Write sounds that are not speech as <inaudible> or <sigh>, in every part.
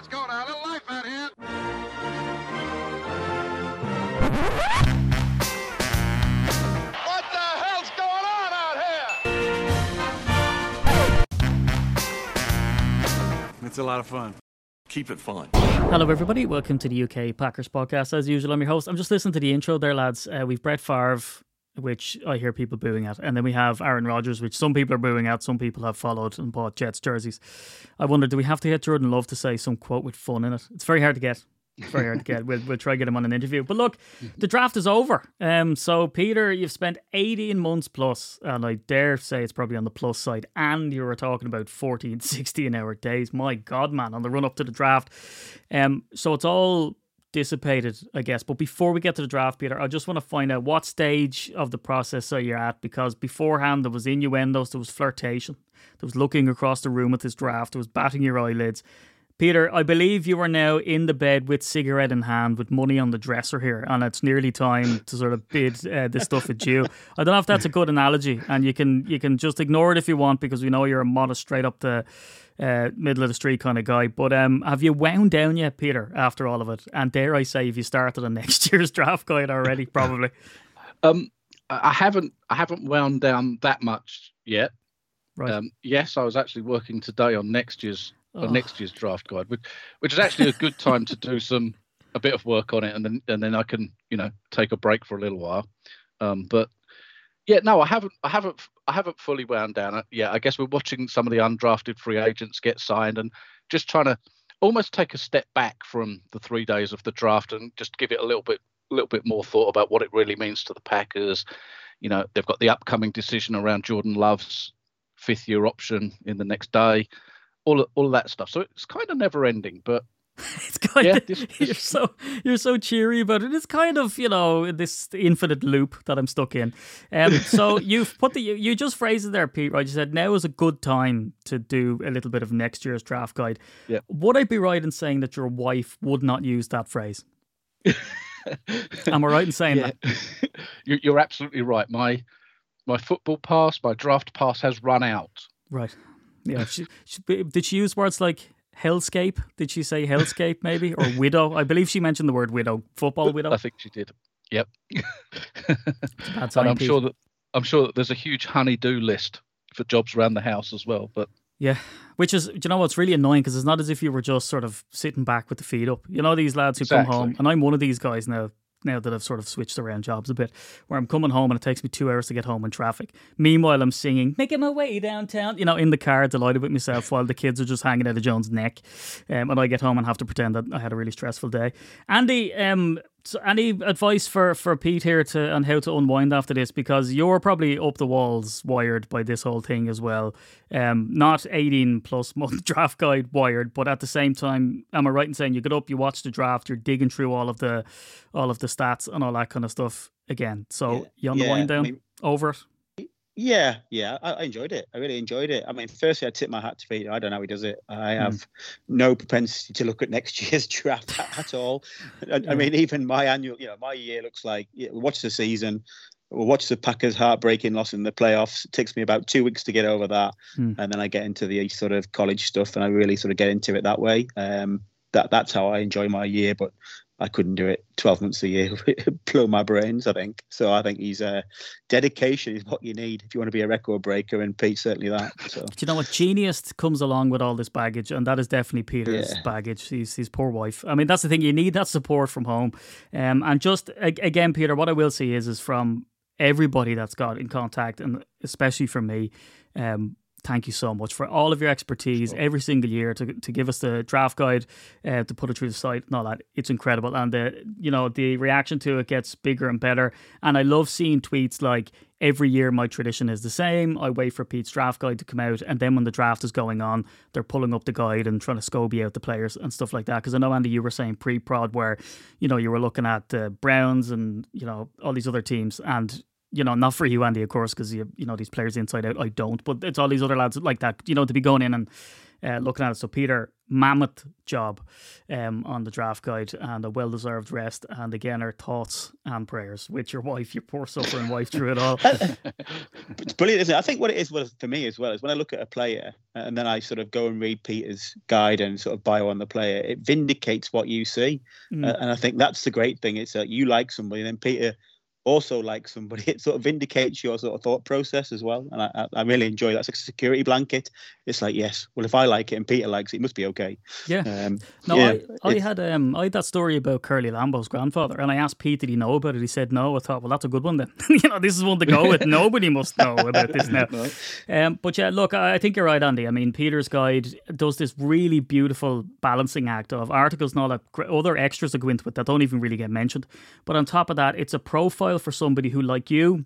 Let's go now. A little life out here. What the hell's going on out here? It's a lot of fun. Keep it fun. Hello, everybody. Welcome to the UK Packers podcast. As usual, I'm your host. I'm just listening to the intro there, lads. Uh, we've Brett Favre, which I hear people booing at, and then we have Aaron Rodgers, which some people are booing at. Some people have followed and bought Jets jerseys. I wonder, do we have to get Jordan Love to say some quote with fun in it? It's very hard to get. It's very hard to get. <laughs> We'll, we'll try to get him on an interview. But look, the draft is over. Um, so Peter, you've spent 18 months plus, and I dare say it's probably on the plus side. And you were talking about 14, <laughs> 16 hour days. My God, man, on the run up to the draft. Um, so it's all dissipated, I guess. But before we get to the draft, Peter, I just want to find out what stage of the process are you at because beforehand there was innuendos, there was flirtation, there was looking across the room at this draft, there was batting your eyelids. Peter, I believe you are now in the bed with cigarette in hand, with money on the dresser here, and it's nearly time to sort of bid uh, this stuff you. I don't know if that's a good analogy, and you can you can just ignore it if you want because we know you're a modest, straight up the uh, middle of the street kind of guy. But um, have you wound down yet, Peter? After all of it, and dare I say, have you started on <laughs> next year's draft guide already? Probably. <laughs> Um, I I haven't I haven't wound down that much yet. Right. Um, yes, I was actually working today on next year's Oh. on next year's draft guide, which which is actually a good time to do some a bit of work on it, and then and then I can you know take a break for a little while. Um, but yeah, no, I haven't I haven't I haven't fully wound down. Uh, Yeah, I guess we're watching some of the undrafted free agents get signed, and just trying to almost take a step back from the three days of the draft and just give it a little bit a little bit more thought about what it really means to the Packers. You know, they've got the upcoming decision around Jordan Love's fifth year option in the next day, all all of that stuff. So it's kind of never ending, but <laughs> It's kind Yeah, of this- <laughs> you're so you're so cheery but. It's kind of you know this infinite loop that I'm stuck in. Um, so <laughs> you've put the you, you just phrased it there, Pete. Right? You said now is a good time to do a little bit of next year's draft guide. Yeah. Would I be right in saying that your wife would not use that phrase? Am I right in saying yeah, that? you're, you're absolutely right. My my football pass, my draft pass has run out. Right. Yeah. She, she, did she use words like hellscape? Did she say hellscape maybe or widow? I believe she mentioned the word widow. Football widow. I think she did. Yep. Bad sign, <laughs> and I'm Pete. sure that I'm sure that there's a huge honey-do list for jobs around the house as well. But Yeah, which is, do you know what's really annoying because it's not as if you were just sort of sitting back with the feet up. You know, these lads who come home, and I'm one of these guys now. Now that I've sort of switched around jobs a bit, where I'm coming home and it takes me two hours to get home in traffic. Meanwhile, I'm singing "Making My Way Downtown," you know, in the car, delighted with myself, while the kids are just hanging out of John's neck, um, and I get home and have to pretend that I had a really stressful day. Andy, um, so any advice for for Pete here to on how to unwind after this? Because you're probably up the walls wired by this whole thing as well. Um, not 18 plus <laughs> month draft guide wired, but at the same time, am I right in saying you get up, you watch the draft, you're digging through all of the all of the stats and all that kind of stuff again. So Yeah, you on the yeah, wind down I mean- over it? Yeah, yeah, I, I enjoyed it. I really enjoyed it. I mean, firstly, I tip my hat to Peter. I don't know how he does it. I Hmm. have no propensity to look at next <laughs> year's draft at, at all. I. I mean, even my annual, you know, my year looks like yeah, watch the season, we'll watch the Packers' heartbreaking loss in the playoffs. It takes me about two weeks to get over that, Hmm. and then I get into the sort of college stuff, and I really sort of get into it that way. Um, that that's how I enjoy my year, but. I couldn't do it 12 months a year. <laughs> It'd blow my brains, I think. So I think he's uh, dedication is what you need if you want to be a record breaker, and Pete's certainly that. So Do you know what genius comes along with all this baggage, and that is definitely Peter's Yeah. baggage. His his poor wife. I mean, that's the thing. You need that support from home. Um, and just again, Peter, what I will say is, is from everybody that's got in contact, and especially from me. Um, thank you so much for all of your expertise every single year to, to give us the draft guide, uh, to put it through the site and all that. It's incredible, and the you know the reaction to it gets bigger and better. And I love seeing tweets like every year my tradition is the same. I wait for Pete's draft guide to come out, and then when the draft is going on, they're pulling up the guide and trying to Scobie out the players and stuff like that. Because I know Andy, you were saying pre-prod where you know you were looking at the Browns and you know all these other teams and you know, not for you, Andy, of course, because you you know these players inside out. I don't, but it's all these other lads like that. You know, to be going in and uh, looking at it. So, Peter, mammoth job um, on the draft guide and a well deserved rest. And again, our thoughts and prayers with your wife, your poor suffering wife, through it all. <laughs> it's brilliant, isn't it? I think what it is for me as well is when I look at a player and then I sort of go and read Peter's guide and sort of bio on the player, it vindicates what you see. Mm. Uh, and I think that's the great thing. It's that you like somebody, and then Peter also like somebody. <laughs> It sort of vindicates your sort of thought process as well, and I, I really enjoy that. It's like a security blanket. It's like yes, well if I like it and Peter likes it, it must be okay. Yeah. Um, no, yeah, I, I had um I had that story about Curly Lambeau's grandfather, and I asked Pete did he know about it. He said no. I thought well that's a good one then. <laughs> you know this is one to go with. <laughs> Nobody must know about this now. no. Um, but yeah, look, I, I think you're right, Andy. I mean Peter's guide does this really beautiful balancing act of articles and all that other extras that go into it that don't even really get mentioned. But on top of that, it's a profile for somebody who, like you,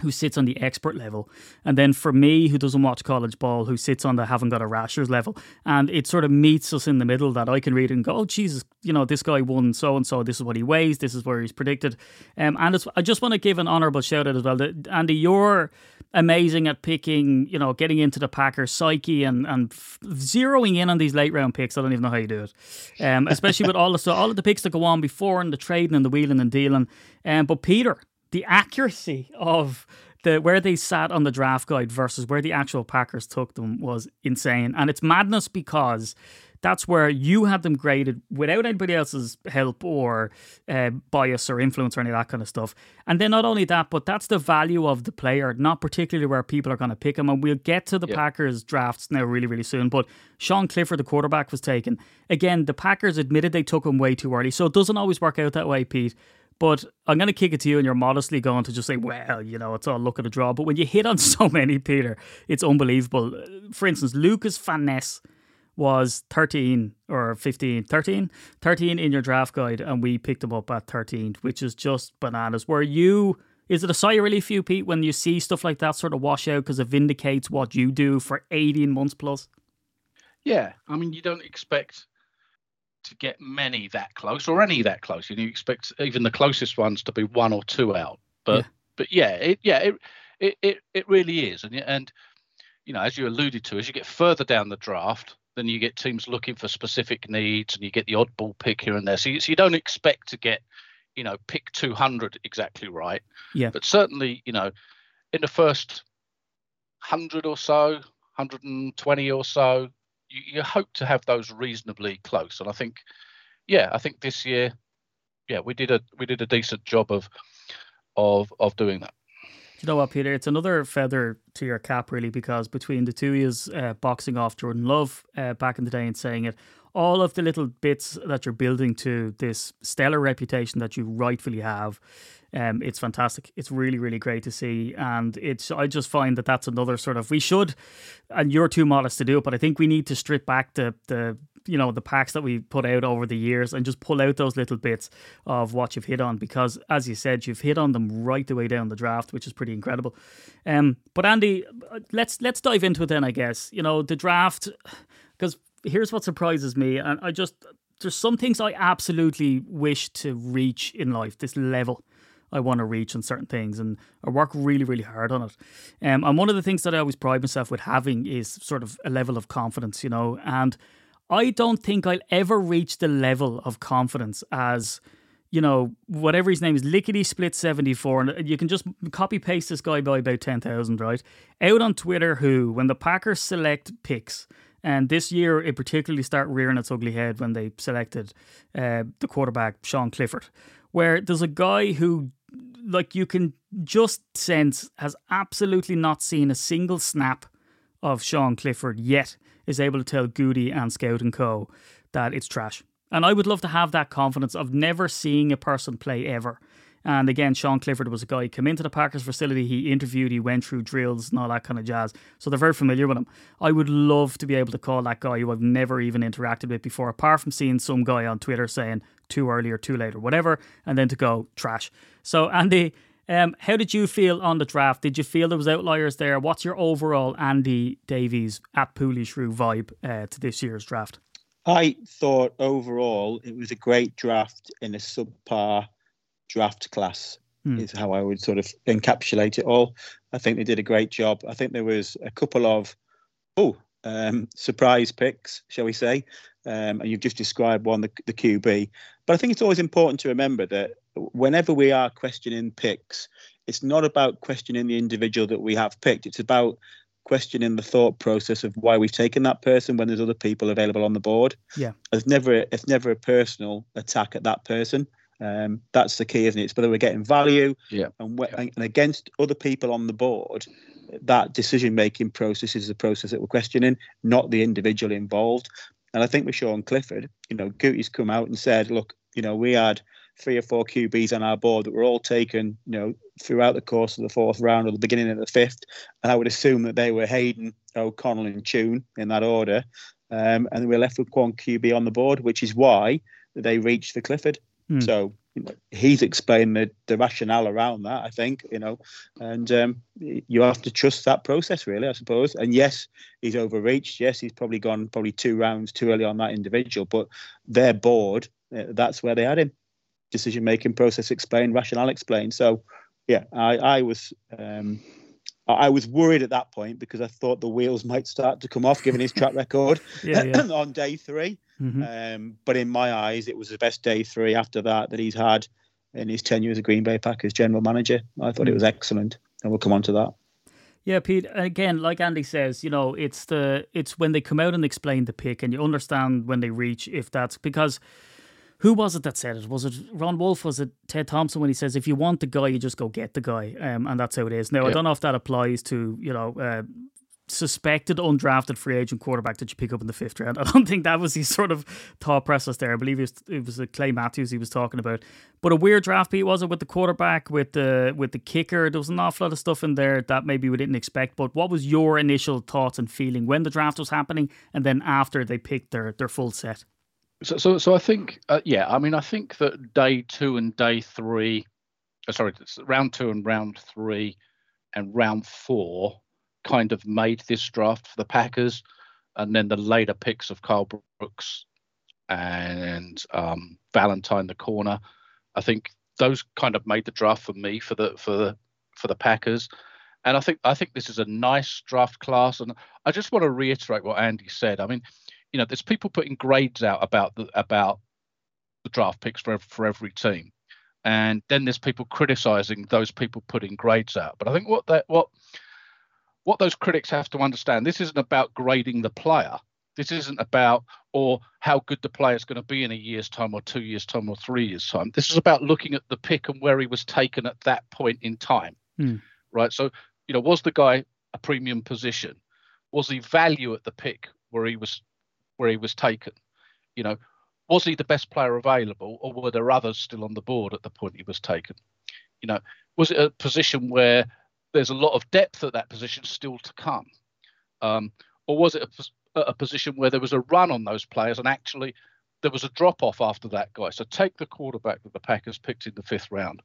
who sits on the expert level, and then for me, who doesn't watch college ball, who sits on the haven't got a rashers level, and it sort of meets us in the middle that I can read and go, oh Jesus, you know this guy won so and so. This is what he weighs. This is where he's predicted. Um, and I just want to give an honourable shout out as well, that, Andy. You're amazing at picking, you know, getting into the Packers psyche and and f- zeroing in on these late round picks. I don't even know how you do it, um, especially with all the so all of the picks that go on before and the trading and the wheeling and dealing. Um, but Peter the accuracy of the where they sat on the draft guide versus where the actual Packers took them was insane. And it's madness because that's where you had them graded without anybody else's help or uh, bias or influence or any of that kind of stuff. And then not only that, but that's the value of the player, not particularly where people are going to pick him. And we'll get to the yeah. Packers drafts now really, really soon. But Sean Clifford, the quarterback, was taken. Again, the Packers admitted they took him way too early. So it doesn't always work out that way, Pete. But I'm going to kick it to you, and you're modestly going to just say, well, you know, it's all look at a draw. But when you hit on <laughs> so many, Peter, it's unbelievable. For instance, Lucas Van Ness was 13 or 15, 13, 13 in your draft guide, and we picked him up at 13, which is just bananas. Were you, is it a sigh of relief for you, Pete, when you see stuff like that sort of wash out because it vindicates what you do for 18 months plus? Yeah, I mean, you don't expect to get many that close or any that close. You expect even the closest ones to be one or two out. But yeah. but yeah, it yeah it, it it it really is. And and you know, as you alluded to, as you get further down the draft, then you get teams looking for specific needs, and you get the oddball pick here and there. So you, so you don't expect to get you know pick 200 exactly right. Yeah. But certainly you know in the first hundred or so, 120 or so, you, you hope to have those reasonably close. And I think, yeah, I think this year, yeah, we did a we did a decent job of of of doing that. You know what, Peter? It's another feather to your cap, really, because between the two you uh, boxing off Jordan Love uh, back in the day and saying it, all of the little bits that you're building to this stellar reputation that you rightfully have um, it's fantastic. It's really, really great to see, and it's. I just find that that's another sort of we should, and you're too modest to do it, but I think we need to strip back the the you know the packs that we put out over the years and just pull out those little bits of what you've hit on because, as you said, you've hit on them right the way down the draft, which is pretty incredible. Um, but Andy, let's let's dive into it then. I guess you know the draft because here's what surprises me, and I just there's some things I absolutely wish to reach in life, this level I want to reach on certain things, and I work really, really hard on it. Um, and one of the things that I always pride myself with having is sort of a level of confidence, you know. And I don't think I'll ever reach the level of confidence as you know, whatever his name is, Lickety Split 74, and you can just copy paste this guy by about 10,000, right? Out on Twitter, who, when the Packers select picks, and this year it particularly start rearing its ugly head when they selected uh, the quarterback, Sean Clifford, where there's a guy who like you can just sense has absolutely not seen a single snap of Sean Clifford yet is able to tell Gutey and Scout and Co that it's trash. And I would love to have that confidence of never seeing a person play ever. And again, Sean Clifford was a guy who came into the Packers facility, he interviewed, he went through drills and all that kind of jazz. So they're very familiar with him. I would love to be able to call that guy who I've never even interacted with before, apart from seeing some guy on Twitter saying too early or too late or whatever, and then to go trash. So, Andy, um, how did you feel on the draft? Did you feel there was outliers there? What's your overall Andy Davies at Pooley Shrew vibe uh, to this year's draft? I thought overall it was a great draft in a subpar draft class. Hmm. Is how I would sort of encapsulate it all. I think they did a great job. I think there was a couple of oh um, surprise picks, shall we say, um, and you've just described one, the, the QB. But I think it's always important to remember that whenever we are questioning picks, it's not about questioning the individual that we have picked. It's about questioning the thought process of why we've taken that person when there's other people available on the board. Yeah, it's never it's never a personal attack at that person. Um, that's the key, isn't it? It's whether we're getting value, yeah, and, and against other people on the board. That decision making process is the process that we're questioning, not the individual involved. And I think with Sean Clifford, you know, Gutey's come out and said, look, you know, we had three or four QBs on our board that were all taken, you know, throughout the course of the fourth round or the beginning of the fifth. And I would assume that they were Haener, O'Connell, and Tune in that order. Um, and we're left with one QB on the board, which is why they reached for Clifford. Mm. So he's explained the, the rationale around that, I think, you know, and um, you have to trust that process, really, I suppose. And yes, he's overreached. Yes, he's probably gone probably two rounds too early on that individual, but their board, uh, that's where they had him decision making process explained, rationale explained. So, yeah, I, I was um, I was worried at that point because I thought the wheels might start to come off given his track record <laughs> yeah, yeah. <clears throat> on day 3 mm-hmm. um, but in my eyes, it was the best day three after that that he's had in his tenure as a Green Bay Packers general manager. I thought mm-hmm. it mm. was excellent, and we'll come on to that. Yeah, Pete. Again, like Andy says, you know, it's the it's when they come out and explain the pick, and you understand when they reach if that's because who was it that said it? Was it Ron Wolf? Was it Ted Thompson when he says, "If you want the guy, you just go get the guy," um, and that's how it is. Now, I don't know if that applies to you know. Uh, suspected undrafted free agent quarterback that you pick up in the fifth round. <laughs> I don't think that was his sort of thought process there. I believe it was, it was a Clay Matthews he was talking about. But a weird draft beat was it with the quarterback, with the with the kicker. There was an awful lot of stuff in there that maybe we didn't expect. But what was your initial thoughts and feeling when the draft was happening, and then after they picked their their full set? So, so, so I think, uh, yeah, I mean, I think that day two and day three, uh, sorry, round two and round three, and round four kind of made this draft for the Packers, and then the later picks of Karl Brooks and um, Valentine the corner, I think those kind of made the draft for me for the for the for the Packers. And I think I think this is a nice draft class, and I just want to reiterate what Andy said. I mean, you know, there's people putting grades out about the about the draft picks for for every team, and then there's people criticizing those people putting grades out. But I think what that what what those critics have to understand, this isn't about grading the player. This isn't about or how good the player is going to be in a year's time or two years time or three years time. This is about looking at the pick and where he was taken at that point in time. Mm. Right. So, you know, was the guy a premium position? Was he value at the pick where he was where he was taken. You know, was he the best player available, or were there others still on the board at the point he was taken? You know, was it a position where there's a lot of depth at that position still to come, um, or was it a, a position where there was a run on those players and actually there was a drop off after that guy? So take the quarterback that the Packers picked in the fifth round.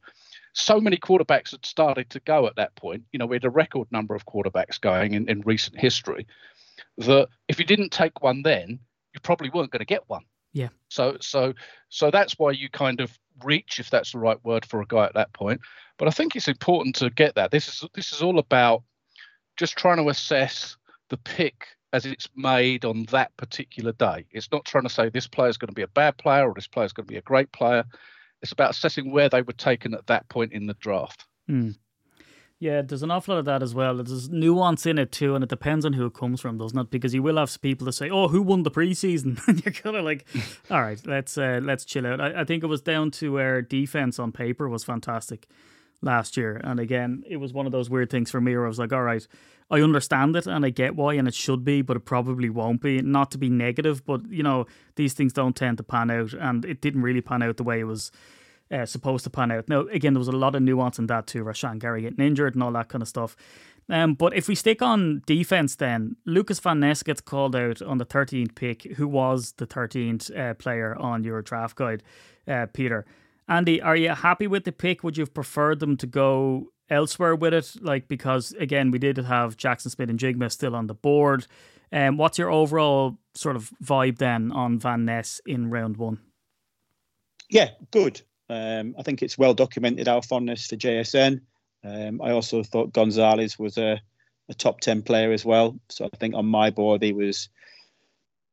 So many quarterbacks had started to go at that point. You know, we had a record number of quarterbacks going in, in recent history that if you didn't take one then, you probably weren't going to get one. Yeah. So so so that's why you kind of reach, if that's the right word for a guy at that point. But I think it's important to get that. This is this is all about just trying to assess the pick as it's made on that particular day. It's not trying to say this player is going to be a bad player or this player is going to be a great player. It's about assessing where they were taken at that point in the draft. Mm. Yeah, there's an awful lot of that as well. There's nuance in it too, and it depends on who it comes from, doesn't it? Because you will have people that say, "Oh, who won the preseason?" <laughs> and you're kind of like, <laughs> "All right, let's uh, let's chill out." I, I think it was down to where defense on paper was fantastic last year, and again, it was one of those weird things for me where I was like, "All right, I understand it and I get why, and it should be, but it probably won't be." Not to be negative, but you know, these things don't tend to pan out, and it didn't really pan out the way it was uh, supposed to pan out. Now, again, there was a lot of nuance in that too. Rashan Gary getting injured and all that kind of stuff. Um, but if we stick on defense, then Lucas Van Ness gets called out on the 13th pick, who was the 13th uh, player on your draft guide, uh, Peter. Andy, are you happy with the pick? Would you have preferred them to go elsewhere with it? Like, because again, we did have Jackson Smith-Njigba still on the board. Um, what's your overall sort of vibe then on Van Ness in round one? Yeah, good. Um, I think it's well documented our fondness for JSN. Um, I also thought Gonzalez was a, a top ten player as well. So I think on my board he was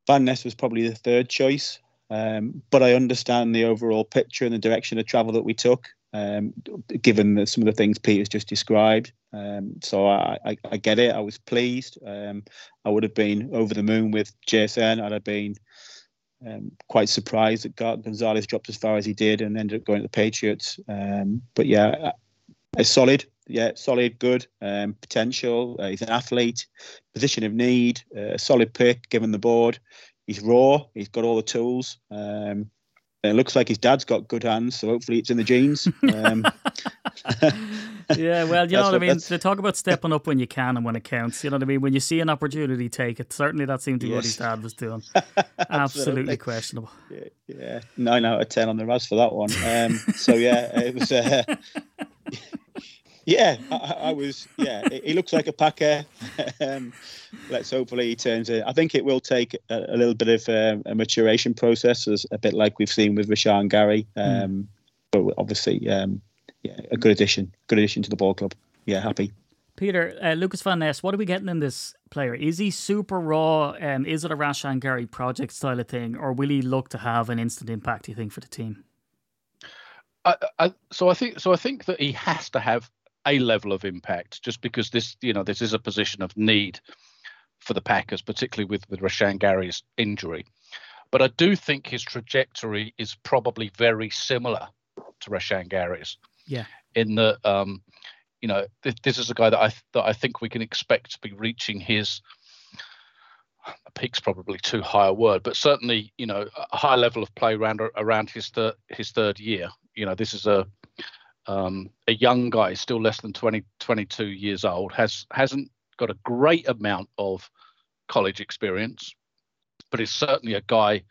Van Ness was probably the third choice. Um, but I understand the overall picture and the direction of travel that we took, um, given the, some of the things Peter's just described. Um, so I, I, I, get it. I was pleased. Um, I would have been over the moon with JSN. I'd have been um, quite surprised that Gonzalez dropped as far as he did and ended up going to the Patriots. Um, but yeah, it's solid, yeah, solid, good um, potential. Uh, he's an athlete, position of need, uh, solid pick given the board. He's raw. He's got all the tools. Um, it looks like his dad's got good hands, so hopefully it's in the genes. Um, <laughs> yeah, well, you <laughs> know what, I mean. They talk about stepping up when you can and when it counts. You know what I mean. When you see an opportunity, take it. Certainly, that seemed to be yes. what his dad was doing. <laughs> Absolutely, Absolutely questionable. Yeah, yeah, nine out of ten on the RAS for that one. Um, so yeah, it was. Uh, yeah, I, I, was. Yeah, he looks like a packer. <laughs> um, let's hopefully he turns it. I think it will take a, a little bit of um, a maturation process, as a bit like we've seen with Rashan Gary. Hmm. Um, mm. But obviously, um, yeah, a good addition. Good addition to the ball club. Yeah, happy. Peter, uh, Lucas Van Ness, what are we getting in this player? Is he super raw? Um, is it a Rashan Gary project style of thing, or will he look to have an instant impact? Do you think for the team? I, I, so I think so. I think that he has to have a level of impact, just because this, you know, this is a position of need for the Packers, particularly with with Rashan Gary's injury. But I do think his trajectory is probably very similar to Rashan Gary's. Yeah. In the, um, you know, this, this is a guy that I that I think we can expect to be reaching his peak's probably too high a word, but certainly, you know, a high level of play around around his third his third year. You know, this is a um, a young guy, still less than 20, 22 years old, has hasn't got a great amount of college experience, but is certainly a guy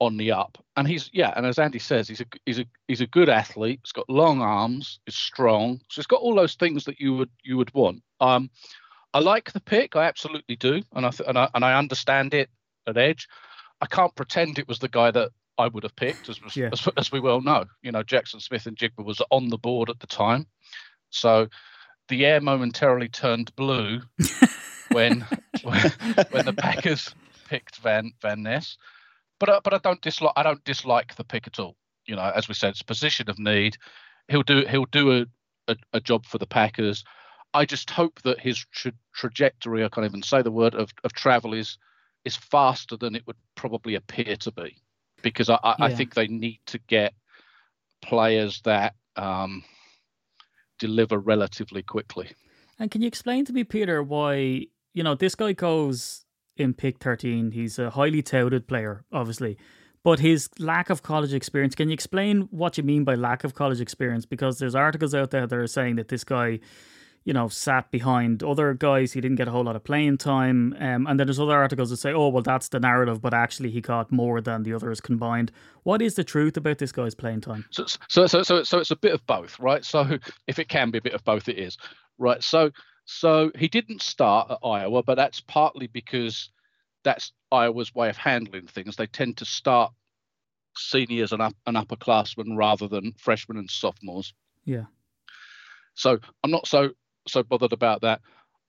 on the up. And he's yeah, and as Andy says, he's a he's a he's a good athlete. He's got long arms. He's strong. So he's got all those things that you would you would want. Um, I like the pick. I absolutely do, and I th- and I and I understand it at edge. I can't pretend it was the guy that I would have picked, as, yeah. as, as we well know. You know, Jackson Smith-Njigba was on the board at the time, so the air momentarily turned blue when, <laughs> when when the Packers picked Van Van Ness. But uh, but I don't dislike I don't dislike the pick at all. You know, as we said, it's position of need. He'll do he'll do a, a, a job for the Packers. I just hope that his tra- trajectory, I can't even say the word of, of travel is is faster than it would probably appear to be, because I, I, yeah. I think they need to get players that um, deliver relatively quickly. And can you explain to me, Peter, why you know this guy goes in pick 13. He's a highly touted player, obviously. But his lack of college experience, can you explain what you mean by lack of college experience? Because there's articles out there that are saying that this guy, you know, sat behind other guys. He didn't get a whole lot of playing time. Um, and then there's other articles that say, oh, well, that's the narrative, but actually he got more than the others combined. What is the truth about this guy's playing time? So, so, so, so, so it's a bit of both, right? So if it can be a bit of both, it is, right? So, so he didn't start at Iowa, but that's partly because that's Iowa's way of handling things. They tend to start seniors and, up, and upperclassmen rather than freshmen and sophomores. Yeah. So I'm not so so bothered about that.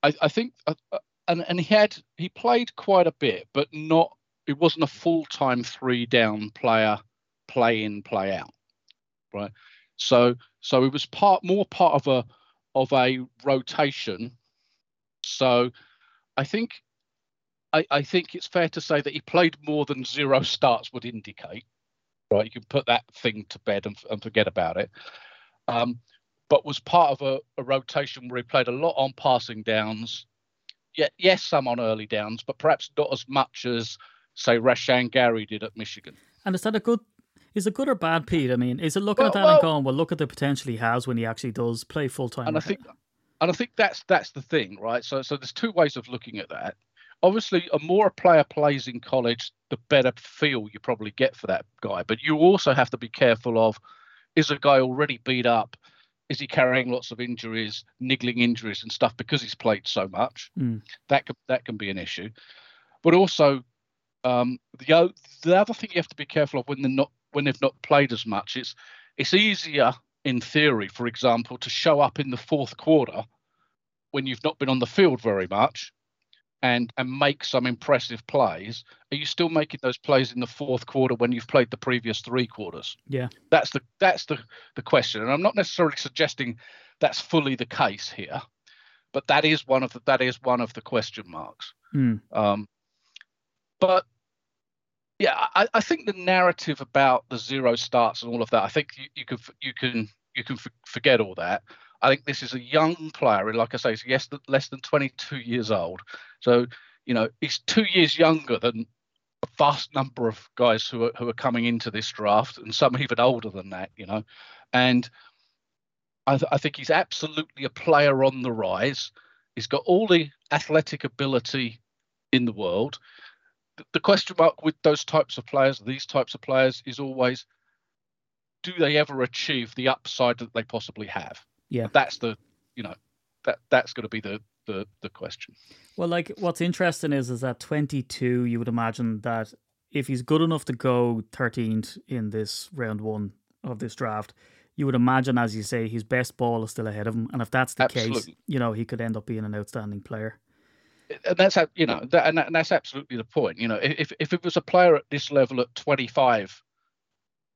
I, I think, uh, uh and and he had he played quite a bit, but not. It wasn't a full time three down player, play in play out, right? So so it was part more part of a of a rotation. So I think I, I think it's fair to say that he played more than zero starts would indicate. Right, you can put that thing to bed and, and forget about it. Um, but was part of a, a, rotation where he played a lot on passing downs. Yeah, yes, some on early downs, but perhaps not as much as say Rashan Gary did at Michigan. And is that a good is it good or bad, Pete? I mean, is it looking well, at that well, and going, well, look at the potential he has when he actually does play full time? And I think, and I think that's that's the thing, right? So, so there's two ways of looking at that. Obviously, a more a player plays in college, the better feel you probably get for that guy. But you also have to be careful of, is a guy already beat up? Is he carrying lots of injuries, niggling injuries and stuff because he's played so much? Mm. That can that can be an issue. But also, um, the the other thing you have to be careful of when they're not when they've not played as much. It's it's easier in theory, for example, to show up in the fourth quarter when you've not been on the field very much and and make some impressive plays are you still making those plays in the fourth quarter when you've played the previous three quarters? Yeah. That's the that's the the question and i'm not necessarily suggesting that's fully the case here but that is one of the that is one of the question marks. Mm. um but yeah I, I think the narrative about the zero starts and all of that i think you, you can you can you can forget all that I think this is a young player, like I say, he's yes, less than 22 years old. So, you know, he's two years younger than a vast number of guys who are who are coming into this draft, and some even older than that. You know, and I, th- I think he's absolutely a player on the rise. He's got all the athletic ability in the world. The, the question mark with those types of players, these types of players, is always do they ever achieve the upside that they possibly have? Yeah, that's the you know that that's going to be the the the question. Well, like what's interesting is is that 22, you would imagine that if he's good enough to go 13th in this round one of this draft, you would imagine, as you say, his best ball is still ahead of him, and if that's the Absolutely. case, you know, he could end up being an outstanding player. Uh, and that's how you know, that, and, that, and that's absolutely the point. You know, if if it was a player at this level at 25,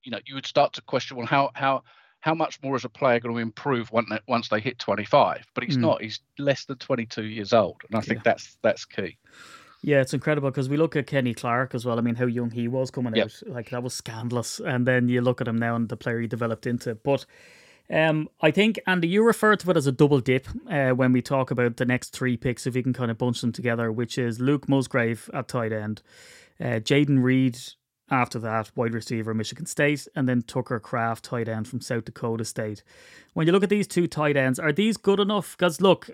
you know, you would start to question, well, how how how much more is a player going to improve once they, once they hit 25? But he's mm. not. He's less than 22 years old, and I think yeah. that's that's key. Yeah, it's incredible because we look at Kenny Clark as well. I mean, how young he was coming yep. out, like that was scandalous. And then you look at him now and the player he developed into. But um, I think, Andy, you referred to it as a double dip uh, when we talk about the next three picks, if you can kind of bunch them together, which is Luke Musgrave at tight end, uh, Jayden Reed after that, wide receiver, Michigan State, and then Tucker Kraft, tight end from South Dakota State. When you look at these two tight ends, are these good enough? Because look,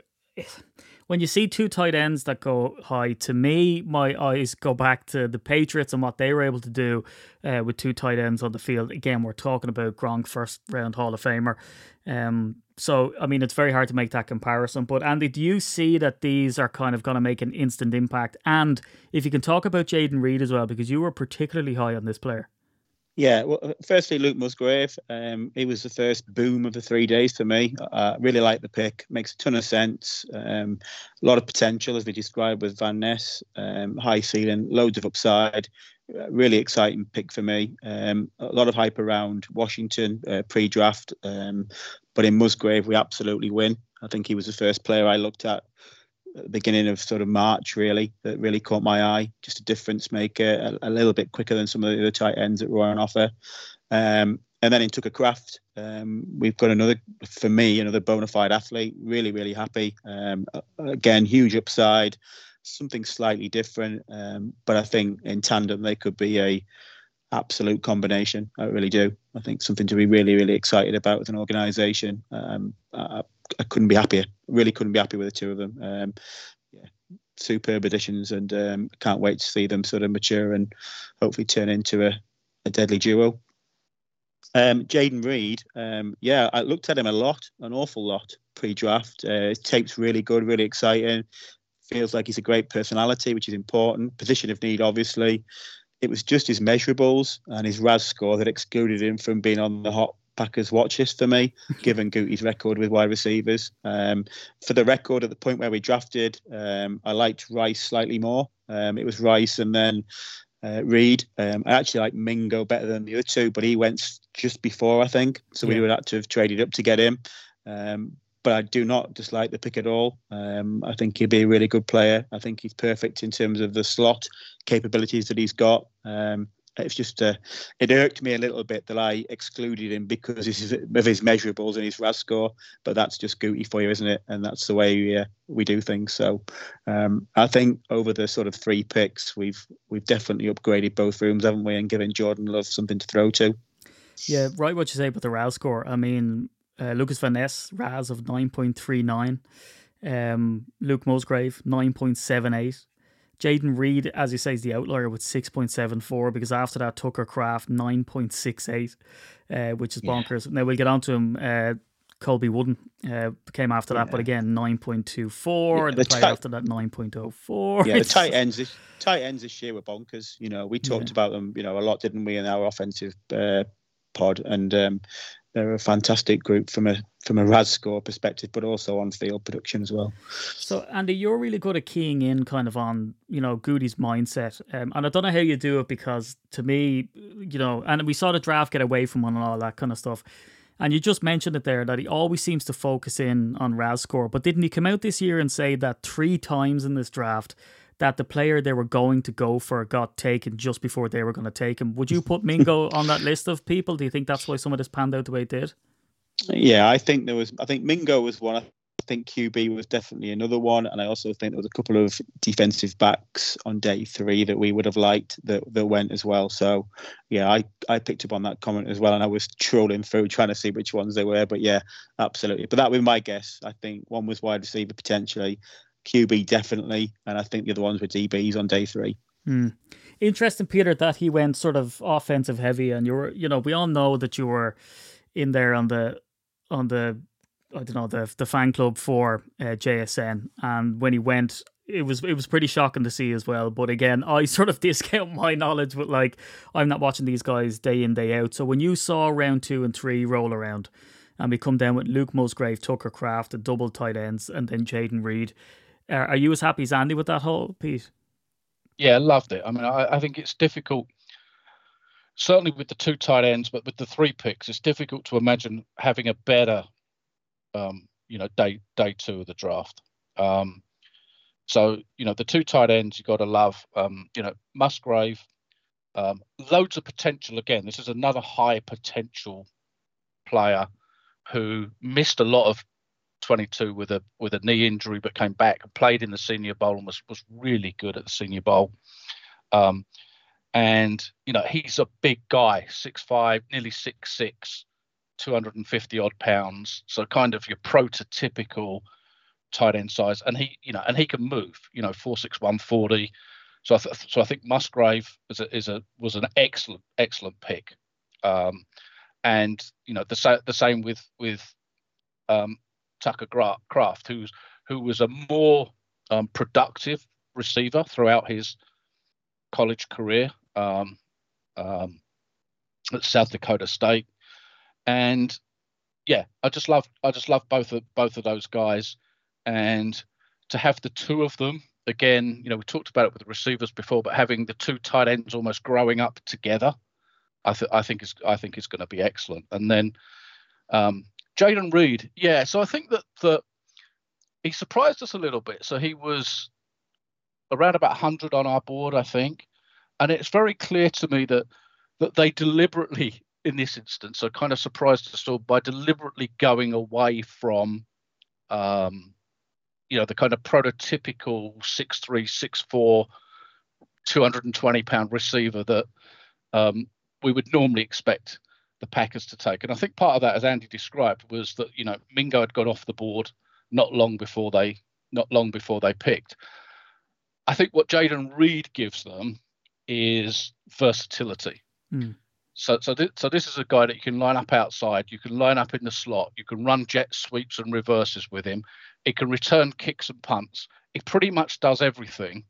when you see two tight ends that go high, to me, my eyes go back to the Patriots and what they were able to do uh, with two tight ends on the field. Again, we're talking about Gronk, first round Hall of Famer. Um, so, I mean, it's very hard to make that comparison. But, Andy, do you see that these are kind of going to make an instant impact? And if you can talk about Jayden Reed as well, because you were particularly high on this player. Yeah, well, uh, firstly, Luke Musgrave. Um, he was the first boom of the three days for me. I really like the pick. Makes a ton of sense. Um, a lot of potential, as we described with Van Ness. Um, high ceiling, loads of upside. Uh, really exciting pick for me. Um, a lot of hype around Washington uh, pre-draft, um, but in Musgrave, we absolutely win. I think he was the first player I looked at beginning of sort of March, really, that really caught my eye. Just a difference maker, a, a little bit quicker than some of the other tight ends that were on offer. Um, and then in Tucker Kraft, um, we've got another, for me, another bona fide athlete. Really, really happy. Um, again, huge upside, something slightly different. Um, but I think in tandem, they could be a absolute combination. I really do. I think something to be really, really excited about with an organisation. Um, I, I, couldn't be happier. Really couldn't be happy with the two of them. Um, yeah, superb additions, and um, can't wait to see them sort of mature and hopefully turn into a, a deadly duo. Um, Jayden Reed, um, yeah, I looked at him a lot, an awful lot pre-draft. Uh, his tape's really good, really exciting. Feels like he's a great personality, which is important. Position of need, obviously it was just his measurables and his RAS score that excluded him from being on the hot Packers watch list for me, <laughs> given Gutey's record with wide receivers. Um, for the record, at the point where we drafted, um, I liked Rice slightly more. Um, it was Rice and then uh, Reed. Um, I actually like Mingo better than the other two, but he went just before, I think. So yeah. we would have to have traded up to get him. Um, but I do not dislike the pick at all. Um, I think he'll be a really good player. I think he's perfect in terms of the slot capabilities that he's got. It's just uh, it irked me a little bit that I excluded him because of his measurables and his RAS score. But that's just Gutey for you, isn't it? And that's the way we, uh, we do things. So um, I think over the sort of three picks, we've we've definitely upgraded both rooms, haven't we? And given Jordan Love something to throw to. Yeah, right. What you say about the RAS score. I mean, uh, Lucas Van Ness, RAS of 9.39. Um, Luke Musgrave, 9.78. Jayden Reed, as you say, is the outlier with 6.74 because after that, Tucker Kraft 9.68, uh, which is bonkers. Yeah. Now, we'll get on to him. Uh, Colby Wooden uh, came after that, yeah. but again, 9.24. Yeah, the, the tight, after that, 9.04. Yeah, the tight ends, this, tight ends this year were bonkers. You know, we talked yeah. about them, you know, a lot, didn't we, in our offensive uh, pod? And um, they're a fantastic group from a from a RAS score perspective, but also on field production as well. So, Andy, you're really good at keying in kind of on, you know, Gutey's mindset. Um, and I don't know how you do it because to me, you know, and we saw the draft get away from one and all that kind of stuff. And you just mentioned it there that he always seems to focus in on RAS score. But didn't he come out this year and say that three times in this draft that the player they were going to go for got taken just before they were going to take him? Would you put Mingo <laughs> on that list of people? Do you think that's why some of this panned out the way it did? Yeah, I think there was. I think Mingo was one. I think QB was definitely another one, and I also think there was a couple of defensive backs on day three that we would have liked that that went as well. So, yeah, I I picked up on that comment as well, and I was trolling through trying to see which ones they were. But yeah, absolutely. But that would be my guess. I think one was wide receiver potentially, QB definitely, and I think the other ones were DBs on day three. Hmm. Interesting, Peter, that he went sort of offensive heavy, and you were, you know, we all know that you were in there on the on the I don't know the the fan club for uh, JSN, and when he went, it was it was pretty shocking to see as well. But again, <laughs> I sort of discount my knowledge but like I'm not watching these guys day in day out. So when you saw round two and three roll around, and we come down with Luke Musgrave, Tucker Kraft, the double tight ends, and then Jayden Reed, are, you as happy as Andy with that whole piece? Yeah, loved it. I mean, I, I think it's difficult certainly with the two tight ends, but with the three picks, it's difficult to imagine having a better, um, you know, day day two of the draft. Um, so you know, the two tight ends you got to love. Um, you know, Musgrave, um, loads of potential. Again, this is another high potential player who missed a lot of 22 with a with a knee injury, but came back and played in the Senior Bowl and was was really good at the Senior Bowl. Um, and you know he's a big guy, six five, nearly six six, 250 odd pounds. So kind of your prototypical tight end size, and he you know and he can move. You know four six one forty. So I th- so I think Musgrave is a, is a was an excellent excellent pick. Um, and you know the sa- the same with with um, Tucker Gra- Kraft, who's who was a more um, productive receiver throughout his college career um, um, South Dakota State, and yeah, I just love I just love both of both of those guys, and to have the two of them again, you know, we talked about it with the receivers before, but having the two tight ends almost growing up together, I, th- I think is I think is going to be excellent. And then um, Jayden Reed, yeah. So I think that that he surprised us a little bit. So he was around about 100 on our board, I think and it's very clear to me that that they deliberately in this instance are kind of surprised us all by deliberately going away from um, you know the kind of prototypical six three six four 220 pound receiver that um, we would normally expect the Packers to take. And I think part of that, as Andy described, was that you know Mingo had got off the board not long before they not long before they picked. I think what Jayden Reed gives them is versatility. Mm. So, so, th- so this is a guy that you can line up outside. You can line up in the slot. You can run jet sweeps and reverses with him. He can return kicks and punts. He pretty much does everything.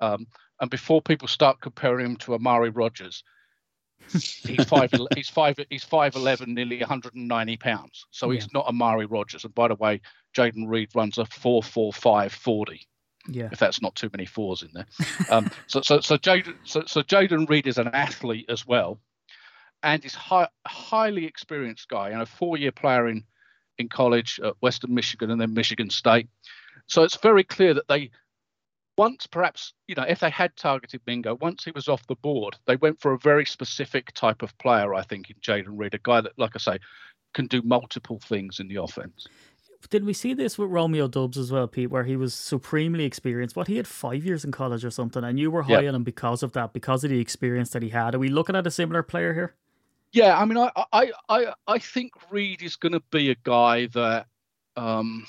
Um, and before people start comparing him to Amari Rogers, <laughs> he's five. he's five. He's five eleven, nearly 190 pounds. So yeah. he's not Amari Rogers. And by the way, Jayden Reed runs a four four five forty. Yeah. If that's not too many fours in there. Um, <laughs> so so so Jayden so, so Jayden Reed is an athlete as well, and he's high, highly experienced guy and a four year player in in college at Western Michigan and then Michigan State. So it's very clear that they once perhaps you know if they had targeted Mingo once he was off the board they went for a very specific type of player I think in Jayden Reed a guy that like I say can do multiple things in the offense did we see this with Romeo Doubs as well, Pete, where he was supremely experienced? What he had five years in college or something, and you were high yeah. on him because of that, because of the experience that he had. Are we looking at a similar player here? Yeah, I mean, I I I, I think Reed is going to be a guy that, um,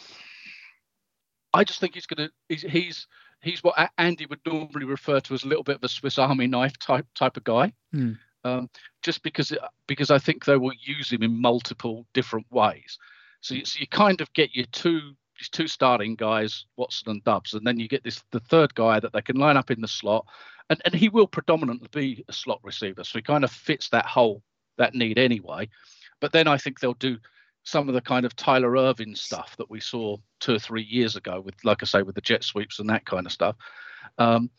I just think he's going to he's, he's he's what Andy would normally refer to as a little bit of a Swiss Army knife type type of guy. Hmm. Um, just because because I think they will use him in multiple different ways. So you, so you kind of get your two these two starting guys, Watson and Doubs, and then you get this the third guy that they can line up in the slot, and and he will predominantly be a slot receiver, so he kind of fits that hole that need anyway. But then I think they'll do some of the kind of Tyler Ervin stuff that we saw two or three years ago with, like I say, with the jet sweeps and that kind of stuff. Um,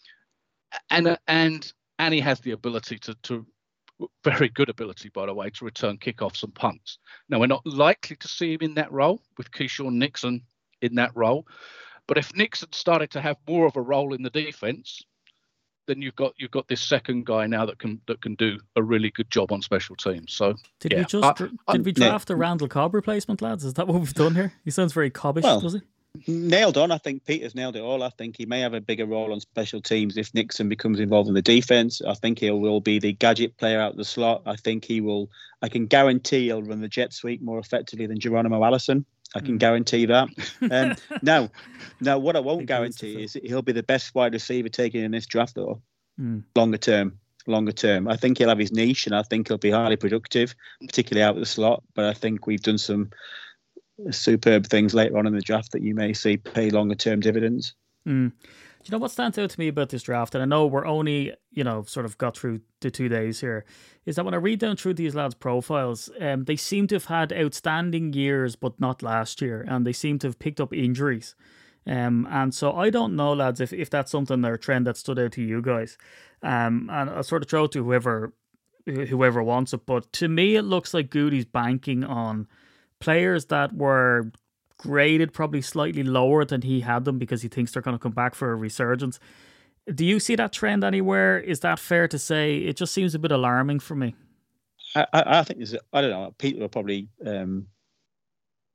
and and and he has the ability to to very good ability, by the way, to return kickoffs and punts. Now we're not likely to see him in that role with Keisean Nixon in that role, but if Nixon started to have more of a role in the defense, then you've got you've got this second guy now that can that can do a really good job on special teams. So did yeah, we just uh, I, did I, we draft a Randall Cobb replacement, lads? Is that what we've done here? He sounds very cobbish, well, does he? Nailed on. I think Peter's nailed it all. I think he may have a bigger role on special teams if Nixon becomes involved in the defense. I think he will be the gadget player out the slot. I think he will. I can guarantee he'll run the jet sweep more effectively than Geronimo Allison. I can mm. guarantee that. Um, <laughs> now, now, what I won't I guarantee is he'll be the best wide receiver taken in this draft, though mm. longer term. Longer term, I think he'll have his niche, and I think he'll be highly productive, particularly out of the slot. But I think we've done some superb things later on in the draft that you may see pay longer term dividends. Mm. Do you know what stands out to me about this draft? And I know we're only, you know, sort of got through the two days here, is that when I read down through these lads' profiles, um, they seem to have had outstanding years, but not last year, and they seem to have picked up injuries. Um, and so I don't know, lads, if, if that's something or trend that stood out to you guys. Um, and I'll sort of throw it to whoever whoever wants it. But to me, it looks like Gutey's banking on players that were graded probably slightly lower than he had them because he thinks they're going to come back for a resurgence. Do you see that trend anywhere? Is that fair to say? It just seems a bit alarming for me. I, I think there's, I don't know, people are probably um,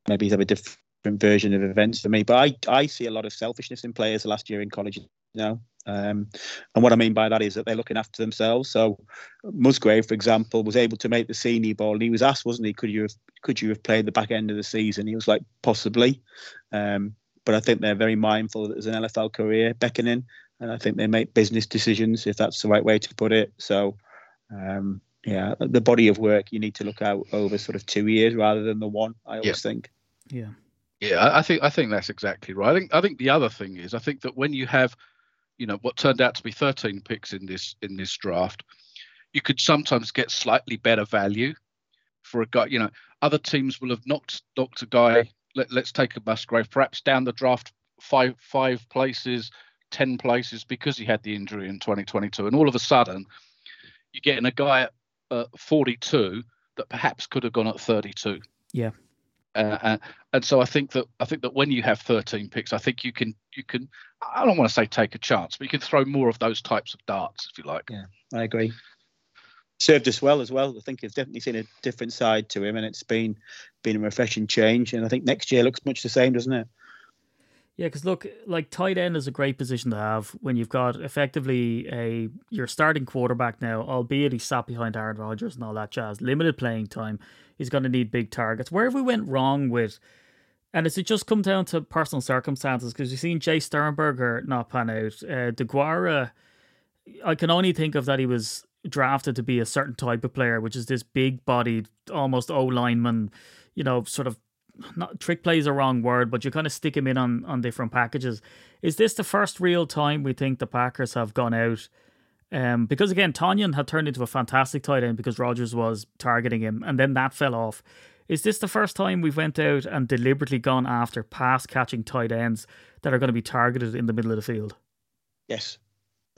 maybe have a different version of events for me. But I, I see a lot of selfishness in players last year in college now. Um, and what I mean by that is that they're looking after themselves. So Musgrave, for example, was able to make the senior bowl. And he was asked, wasn't he, could you have could you have played the back end of the season? He was like, possibly. Um, but I think they're very mindful that there's an NFL career beckoning, and I think they make business decisions if that's the right way to put it. So. Um, yeah, the body of work you need to look out over sort of two years rather than the one. I always yeah. think. Yeah. Yeah, I think I think that's exactly right. I think I think the other thing is I think that when you have, you know, what turned out to be 13 picks in this in this draft, you could sometimes get slightly better value for a guy. You know, other teams will have knocked knocked a guy. Let, let's take a Musgrave, perhaps down the draft five five places, ten places because he had the injury in 2022, and all of a sudden, you're getting a guy at uh, 42 that perhaps could have gone at 32. Yeah. Uh, uh, and so I think that I think that when you have 13 picks, I think you can you can I don't want to say take a chance, but you can throw more of those types of darts if you like. Yeah, I agree. Served us well as well. I think it's definitely seen a different side to him, and it's been been a refreshing change. And I think next year looks much the same, doesn't it? Yeah, because look, like tight end is a great position to have when you've got effectively a your starting quarterback now, albeit he's sat behind Aaron Rodgers and all that jazz. Limited playing time, he's going to need big targets. Where have we went wrong with? And has it just come down to personal circumstances? Because you've seen Jace Sternberger not pan out. Uh, Deguara, I can only think of that he was drafted to be a certain type of player, which is this big bodied, almost O lineman, you know, sort of not trick play is a wrong word, but you kind of stick him in on, on different packages. Is this the first real time we think the Packers have gone out? Um, because again, Tonyan had turned into a fantastic tight end because Rodgers was targeting him, and then that fell off. Is this the first time we've went out and deliberately gone after pass catching tight ends that are going to be targeted in the middle of the field? Yes. <laughs>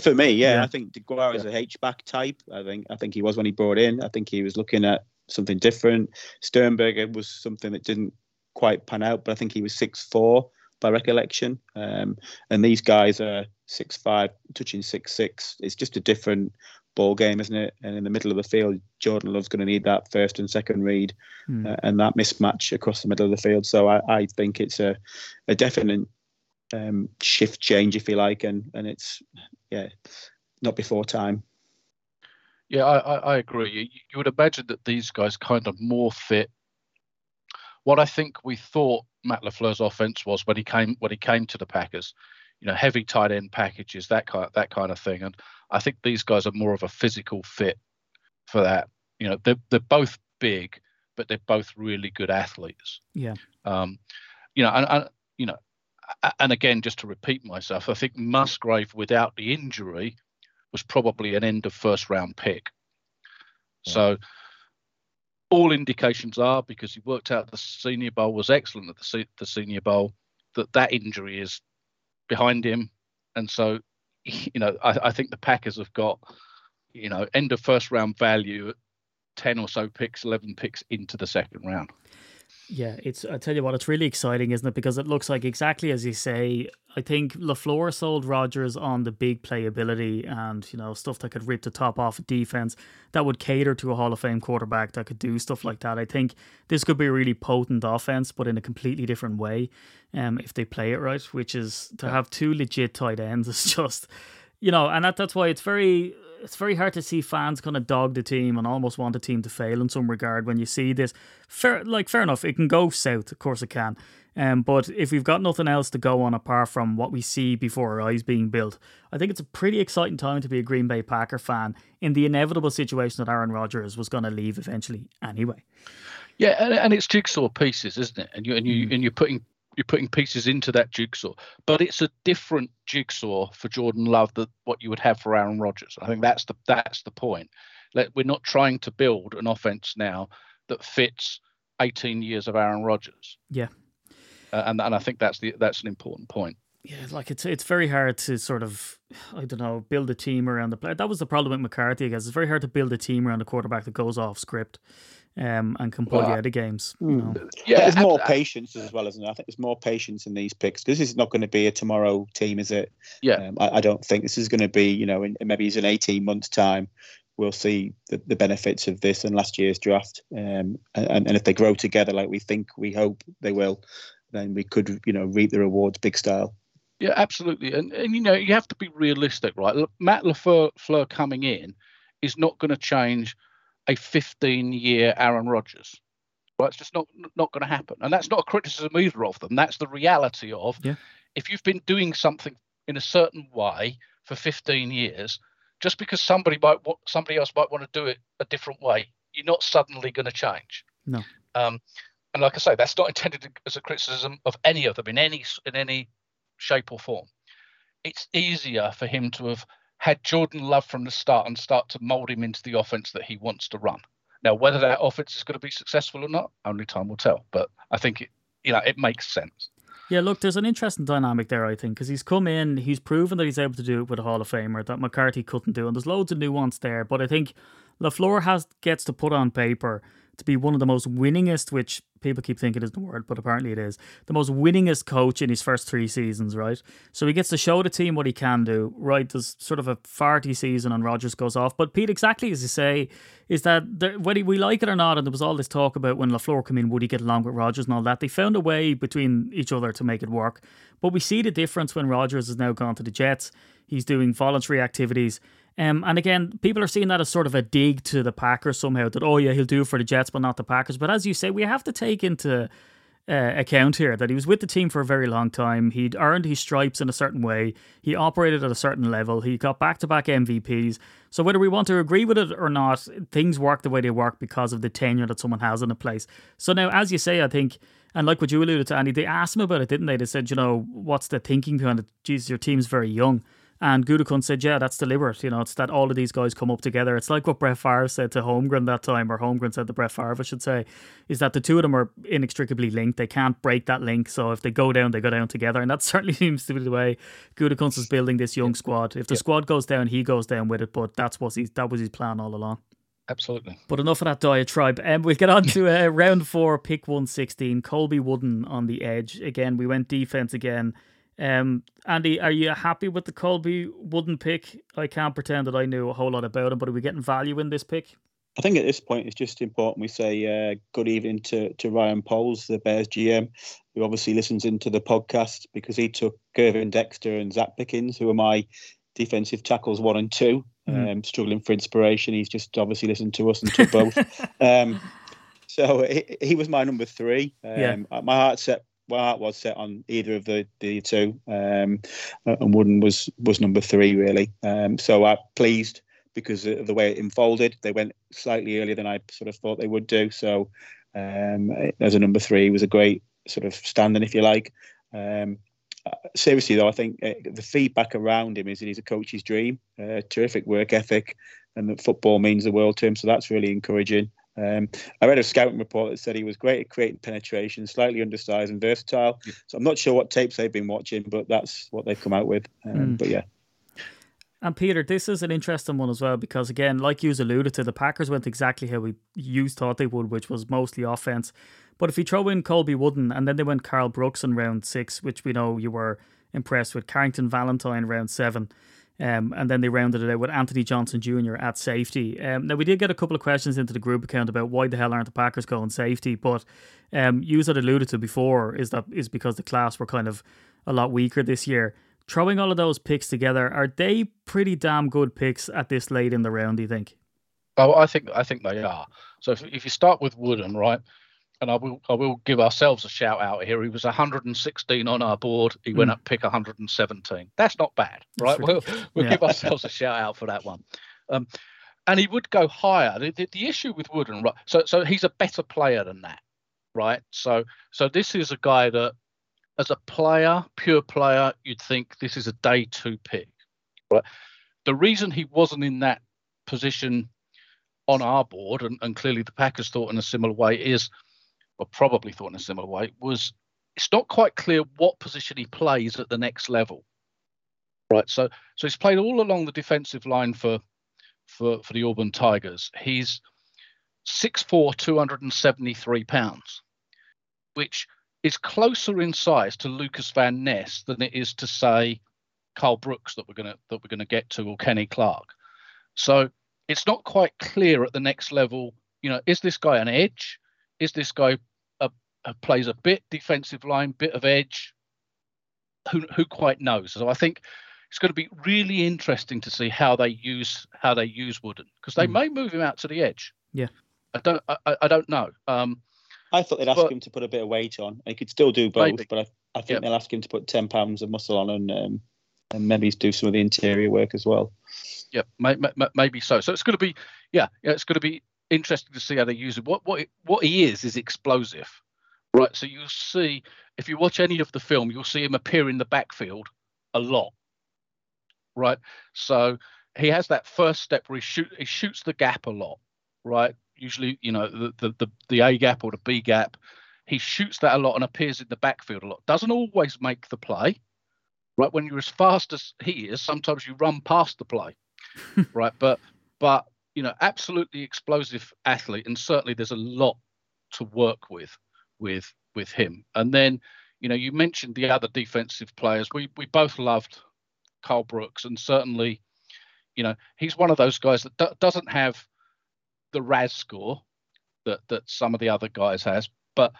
For me, yeah, yeah. I think Deguara is a H back type. I think I think he was when he brought in. I think he was looking at something different. Sternberger was something that didn't quite pan out, but I think he was six four by recollection. Um, and these guys are six five, touching six six. It's just a different ball game, isn't it? And in the middle of the field, Jordan Love's going to need that first and second read, mm. uh, and that mismatch across the middle of the field. So I, I think it's a a definite um, shift change, if you like, and and it's yeah, not before time. Yeah, I, I, I agree. You, you would imagine that these guys kind of more fit what I think we thought Matt LaFleur's offense was when he came when he came to the Packers. You know, heavy tight end packages, that kind of, that kind of thing. And I think these guys are more of a physical fit for that. You know, they're they're both big, but they're both really good athletes. Yeah. Um, you know, and, and you know, and again, just to repeat myself, I think Musgrave without the injury was probably an end of first round pick. Yeah. So all indications are because he worked out the Senior Bowl was excellent at the, the Senior Bowl that that injury is behind him, and so <laughs> you know I, I think the Packers have got you know end of first round value, ten or so picks, eleven picks into the second round. Yeah, it's. I tell you what, it's really exciting, isn't it? Because it looks like exactly as you say. I think Lafleur sold Rodgers on the big playability and you know stuff that could rip the top off of defense that would cater to a Hall of Fame quarterback that could do stuff like that. I think this could be a really potent offense, but in a completely different way, um, if they play it right. Which is to have two legit tight ends is <laughs> just, you know, and that that's why it's very it's very hard to see fans kind of dog the team and almost want the team to fail in some regard when you see this. Fair, like fair enough, it can go south, of course it can. Um, but if we've got nothing else to go on apart from what we see before our eyes being built, I think it's a pretty exciting time to be a Green Bay Packer fan in the inevitable situation that Aaron Rodgers was going to leave eventually anyway. Yeah, and, and it's jigsaw pieces, isn't it? And you and you mm. and you're putting you're putting pieces into that jigsaw. But it's a different jigsaw for Jordan Love than what you would have for Aaron Rodgers. I think that's the that's the point. Let, we're not trying to build an offense now that fits 18 years of Aaron Rodgers. Yeah. Uh, and and I think that's the that's an important point. Yeah, like it's it's very hard to sort of I don't know build a team around the player. That was the problem with McCarthy. I guess it's very hard to build a team around a quarterback that goes off script um, and can pull well, you out of games. You know? Yeah, there's more patience as well, isn't there? I think there's more patience in these picks. This is not going to be a tomorrow team, is it? Yeah. Um, I, I, don't think this is going to be, you know, in, maybe it's an 18 months time. We'll see the, the benefits of this and last year's draft. Um, and, and if they grow together like we think, we hope they will, then we could, you know, reap the rewards big style. Yeah, absolutely. And, and you know, you have to be realistic, right? Matt LaFleur coming in is not going to change – a 15 year Aaron Rodgers. Well, it's just not not going to happen, and that's not a criticism either of them. That's the reality of yeah. if you've been doing something in a certain way for 15 years, just because somebody might want somebody else might want to do it a different way, you're not suddenly going to change. No. Um, and like I say, that's not intended as a criticism of any of them in any in any shape or form. It's easier for him to have had Jordan Love from the start and start to mold him into the offense that he wants to run. Now, whether that offense is going to be successful or not, only time will tell. But I think it, you know, it makes sense. Yeah, look, there's an interesting dynamic there, I think, because he's come in, he's proven that he's able to do it with a Hall of Famer that McCarthy couldn't do, and there's loads of nuance there. But I think Lafleur has gets to put on paper to be one of the most winningest, which people keep thinking is the word, but apparently it is, the most winningest coach in his first three seasons, right? So he gets to show the team what he can do, right? There's sort of a farty season and Rodgers goes off. But Pete, exactly as you say, is that there, whether we like it or not, and there was all this talk about when LaFleur came in, would he get along with Rodgers and all that, they found a way between each other to make it work. But we see the difference when Rodgers has now gone to the Jets. He's doing voluntary activities um, and again, people are seeing that as sort of a dig to the Packers somehow that, oh, yeah, he'll do for the Jets, but not the Packers. But as you say, we have to take into uh, account here that he was with the team for a very long time. He'd earned his stripes in a certain way. He operated at a certain level. He got back to back MVPs. So whether we want to agree with it or not, things work the way they work because of the tenure that someone has in a place. So now, as you say, I think. And like what you alluded to, Andy, they asked him about it, didn't they? They said, you know, what's the thinking behind it? Jesus, your team's very young. And Gutekunst said, yeah, that's deliberate. You know, it's that all of these guys come up together. It's like what Brett Favre said to Holmgren that time, or Holmgren said to Brett Favre, I should say, is that the two of them are inextricably linked. They can't break that link. So if they go down, they go down together. And that <laughs> certainly seems to be the way Gutekunst is building this young squad. If the yeah. squad goes down, he goes down with it. But that's what he's, that was his plan all along. Absolutely. But enough of that diatribe. Um, we'll get on to uh, round four, pick 116. Colby Wooden on the edge. Again, we went defense again. Um, Andy, are you happy with the Colby Wooden pick? I can't pretend that I knew a whole lot about him, but are we getting value in this pick? I think at this point it's just important we say uh, good evening to, to Ryan Poles, the Bears GM, who obviously listens into the podcast because he took Gervon Dexter and Zacch Pickens, who are my defensive tackles one and two, mm. um, struggling for inspiration. He's just obviously listened to us and took both. <laughs> um, so he, he, was my number three. Um, yeah. My heart set my heart was set on either of the the two, um, and Wooden was was number three really. Um, so I'm pleased because of the way it unfolded. They went slightly earlier than I sort of thought they would do. So um, as a number three, was a great sort of standing, if you like. Um, seriously though, I think uh, the feedback around him is that he's a coach's dream, uh, terrific work ethic, and that football means the world to him. So that's really encouraging. Um, I read a scouting report that said he was great at creating penetration, slightly undersized and versatile. Yeah. So I'm not sure what tapes they've been watching, but that's what they've come out with. Um, mm. But yeah. And Peter, this is an interesting one as well because, again, like you alluded to, the Packers went exactly how we you thought they would, which was mostly offense. But if you throw in Colby Wooden and then they went Karl Brooks in round six, which we know you were impressed with, Carrington Valentine round seven, um, and then they rounded it out with Anthony Johnson Jr. at safety. Um, now, we did get a couple of questions into the group account about why the hell aren't the Packers going safety, but um, you had alluded to before is that is because the class were kind of a lot weaker this year. Throwing all of those picks together, are they pretty damn good picks at this late in the round? Do you think? Oh, I think I think they are. So if, if you start with Wooden, right, and I will I will give ourselves a shout out here. He was 116 on our board. He mm. went up pick 117. That's not bad, right? We'll, we'll yeah. give ourselves a shout out for that one. Um, and he would go higher. The, the, the, issue with Wooden, right? So so he's a better player than that, right? So so this is a guy that, as a player, pure player, you'd think this is a day two pick, right? The reason he wasn't in that position on our board, and, and clearly the Packers thought in a similar way, is or probably thought in a similar way, was it's not quite clear what position he plays at the next level. Right. So so he's played all along the defensive line for for for the Auburn Tigers. He's 6'4", 273 pounds, which is closer in size to Lukas Van Ness than it is to say Karl Brooks that we're gonna that we're gonna get to or Kenny Clark. So it's not quite clear at the next level. You know, is this guy an edge? Is this guy a, a plays a bit defensive line, bit of edge? Who who quite knows? So I think it's going to be really interesting to see how they use how they use Wooden because they mm. may move him out to the edge. Yeah, I don't I, I don't know. Um, I thought they'd ask but, him to put a bit of weight on. He could still do both, maybe. but I, I think yep. they'll ask him to put ten pounds of muscle on and um, and maybe do some of the interior work as well. Yeah, may, may, maybe so. So it's going to be yeah, yeah, it's going to be interesting to see how they use it. What what what he is is explosive, right? So you'll see if you watch any of the film, you'll see him appear in the backfield a lot, right? So he has that first step where he shoot he shoots the gap a lot, right? Usually, you know, the the the, the A gap or the B gap. He shoots that a lot and appears in the backfield a lot. Doesn't always make the play, right? When you're as fast as he is, sometimes you run past the play, <laughs> right? But but you know, absolutely explosive athlete, and certainly there's a lot to work with with with him. And then, you know, you mentioned the other defensive players. We we both loved Karl Brooks, and certainly, you know, he's one of those guys that do- doesn't have the RAS score that that some of the other guys has, but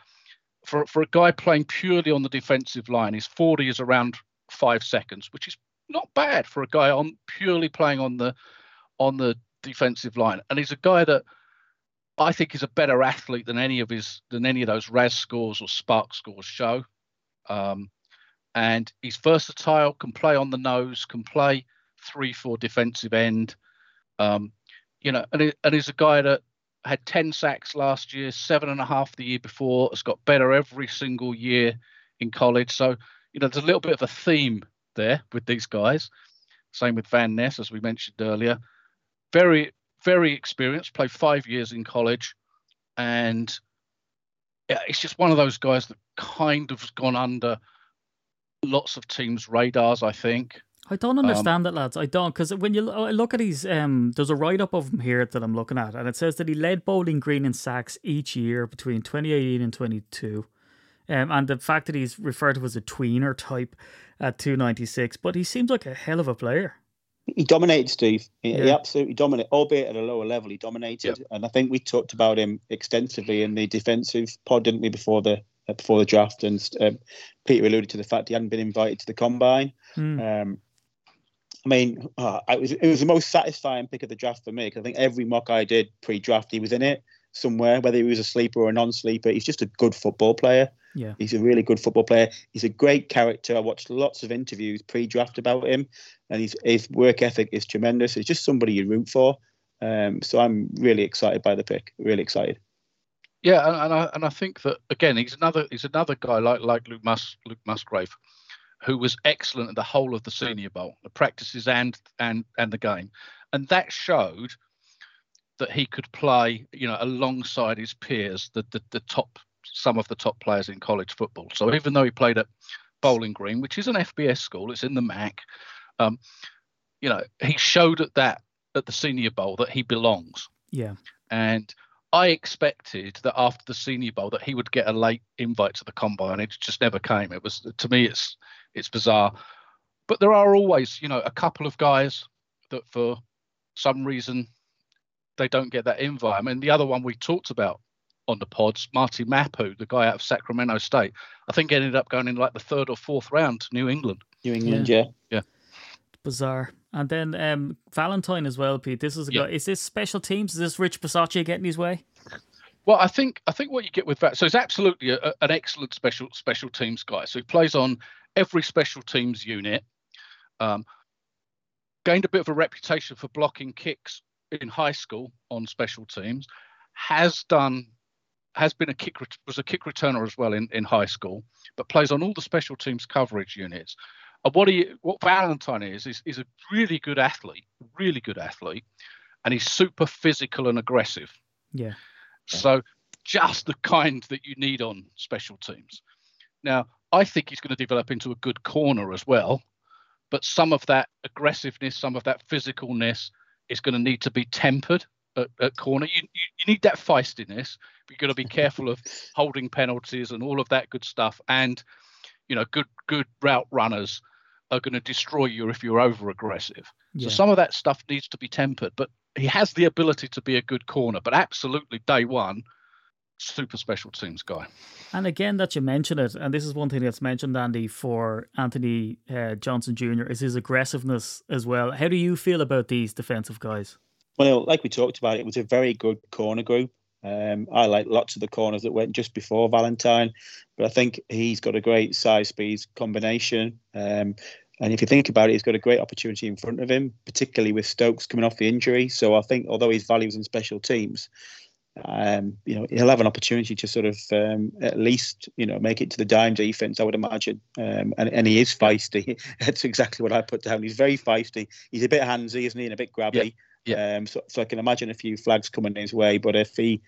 for for a guy playing purely on the defensive line, his 40 is around five seconds, which is not bad for a guy on purely playing on the on the defensive line, and he's a guy that I think is a better athlete than any of his than any of those RAS scores or SPARQ scores show. Um, and he's versatile, can play on the nose, can play three, four defensive end. Um, you know, and, and he's a guy that had 10 sacks last year, seven and a half the year before, has got better every single year in college. So, you know, there's a little bit of a theme there with these guys. Same with Van Ness, as we mentioned earlier very very experienced, played five years in college, and it's just one of those guys that kind of has gone under lots of teams' radars. I think. I don't understand um, that, lads. I don't because when you look at his, um, there's a write up of him here that I'm looking at, and it says that he led Bowling Green in sacks each year between 2018 and 22. Um, and the fact that he's referred to as a tweener type at 296, but he seems like a hell of a player. He dominated, Steve. He, yeah. he absolutely dominated, albeit at a lower level. He dominated, and I think we talked about him extensively in the defensive pod, didn't we, before the uh, before the draft? And um, Peter alluded to the fact he hadn't been invited to the combine. Mm. Um, I mean, uh, it was it was the most satisfying pick of the draft for me because I think every mock I did pre-draft, he was in it somewhere, whether he was a sleeper or a non-sleeper. He's just a good football player. Yeah. He's a really good football player. He's a great character. I watched lots of interviews pre-draft about him, and his his work ethic is tremendous. He's just somebody you root for. Um, so I'm really excited by the pick. Really excited. Yeah, and, and I and I think that again, he's another he's another guy like like Luke Mus Luke Musgrave, who was excellent at the whole of the Senior Bowl, the practices and and and the game, and that showed that he could play, you know, alongside his peers, the, the the top some of the top players in college football. So even though he played at Bowling Green, which is an FBS school, it's in the MAC. Um, you know, he showed at that at the Senior Bowl that he belongs. Yeah. And I expected that after the Senior Bowl that he would get a late invite to the combine. It just never came. It was to me, it's it's bizarre. But there are always, you know, a couple of guys that for some reason they don't get that invite. I mean, the other one we talked about on the pods, Marte Mapu, the guy out of Sacramento State, I think ended up going in like the third or fourth round to New England. New England, yeah. Yeah. Bizarre. And then um, Valentine as well, Pete. This is a Yeah. guy. Is this special teams? Is this Rich Bisaccia getting his way? Well, I think I think what you get with that, so he's absolutely a, a- an excellent special special teams guy. So he plays on every special teams unit. Um, gained a bit of a reputation for blocking kicks in high school on special teams. Has done, has been a kick was a kick returner as well in, in high school, but plays on all the special teams coverage units. And what he what Valentine is is is a really good athlete, really good athlete, and he's super physical and aggressive. Yeah. So just the kind that you need on special teams. Now, I think he's going to develop into a good corner as well, but some of that aggressiveness, some of that physicalness is going to need to be tempered at, at corner. You, you you need that feistiness, but you've got to be careful of holding penalties and all of that good stuff. And you know, good good route runners are going to destroy you if you're over aggressive. Yeah. So some of that stuff needs to be tempered, but he has the ability to be a good corner. But absolutely, day one, super special teams guy. And again, that you mention it, and this is one thing that's mentioned, Andy, for Anthony uh, Johnson Jr. is his aggressiveness as well. How do you feel about these defensive guys? Well, like we talked about, it was a very good corner group. Um, I like lots of the corners that went just before Valentine, but I think he's got a great size speed combination. Um, and if you think about it, he's got a great opportunity in front of him, particularly with Stokes coming off the injury. So I think, although his values in special teams, um, you know, he'll have an opportunity to sort of um, at least, you know, make it to the dime defense, I would imagine. Um, and, and he is feisty. <laughs> That's exactly what I put down. He's very feisty. He's a bit handsy, isn't he? And a bit grabby. Yeah. Um, so, so I can imagine a few flags coming his way. But if he,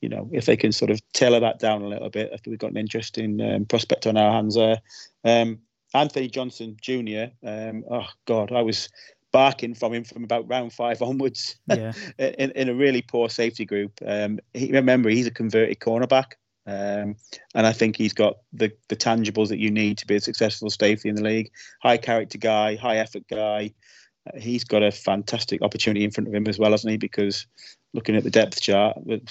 you know, if they can sort of tailor that down a little bit, I think we've got an interesting um, prospect on our hands there. Um, Anthony Johnson Jr. Um, oh God, I was barking from him from about round five onwards Yeah. <laughs> in, in a really poor safety group. Um, he, remember, he's a converted cornerback. Um, and I think he's got the, the tangibles that you need to be a successful safety in the league. High character guy, high effort guy. Uh, he's got a fantastic opportunity in front of him as well, hasn't he? Because looking at the depth chart, we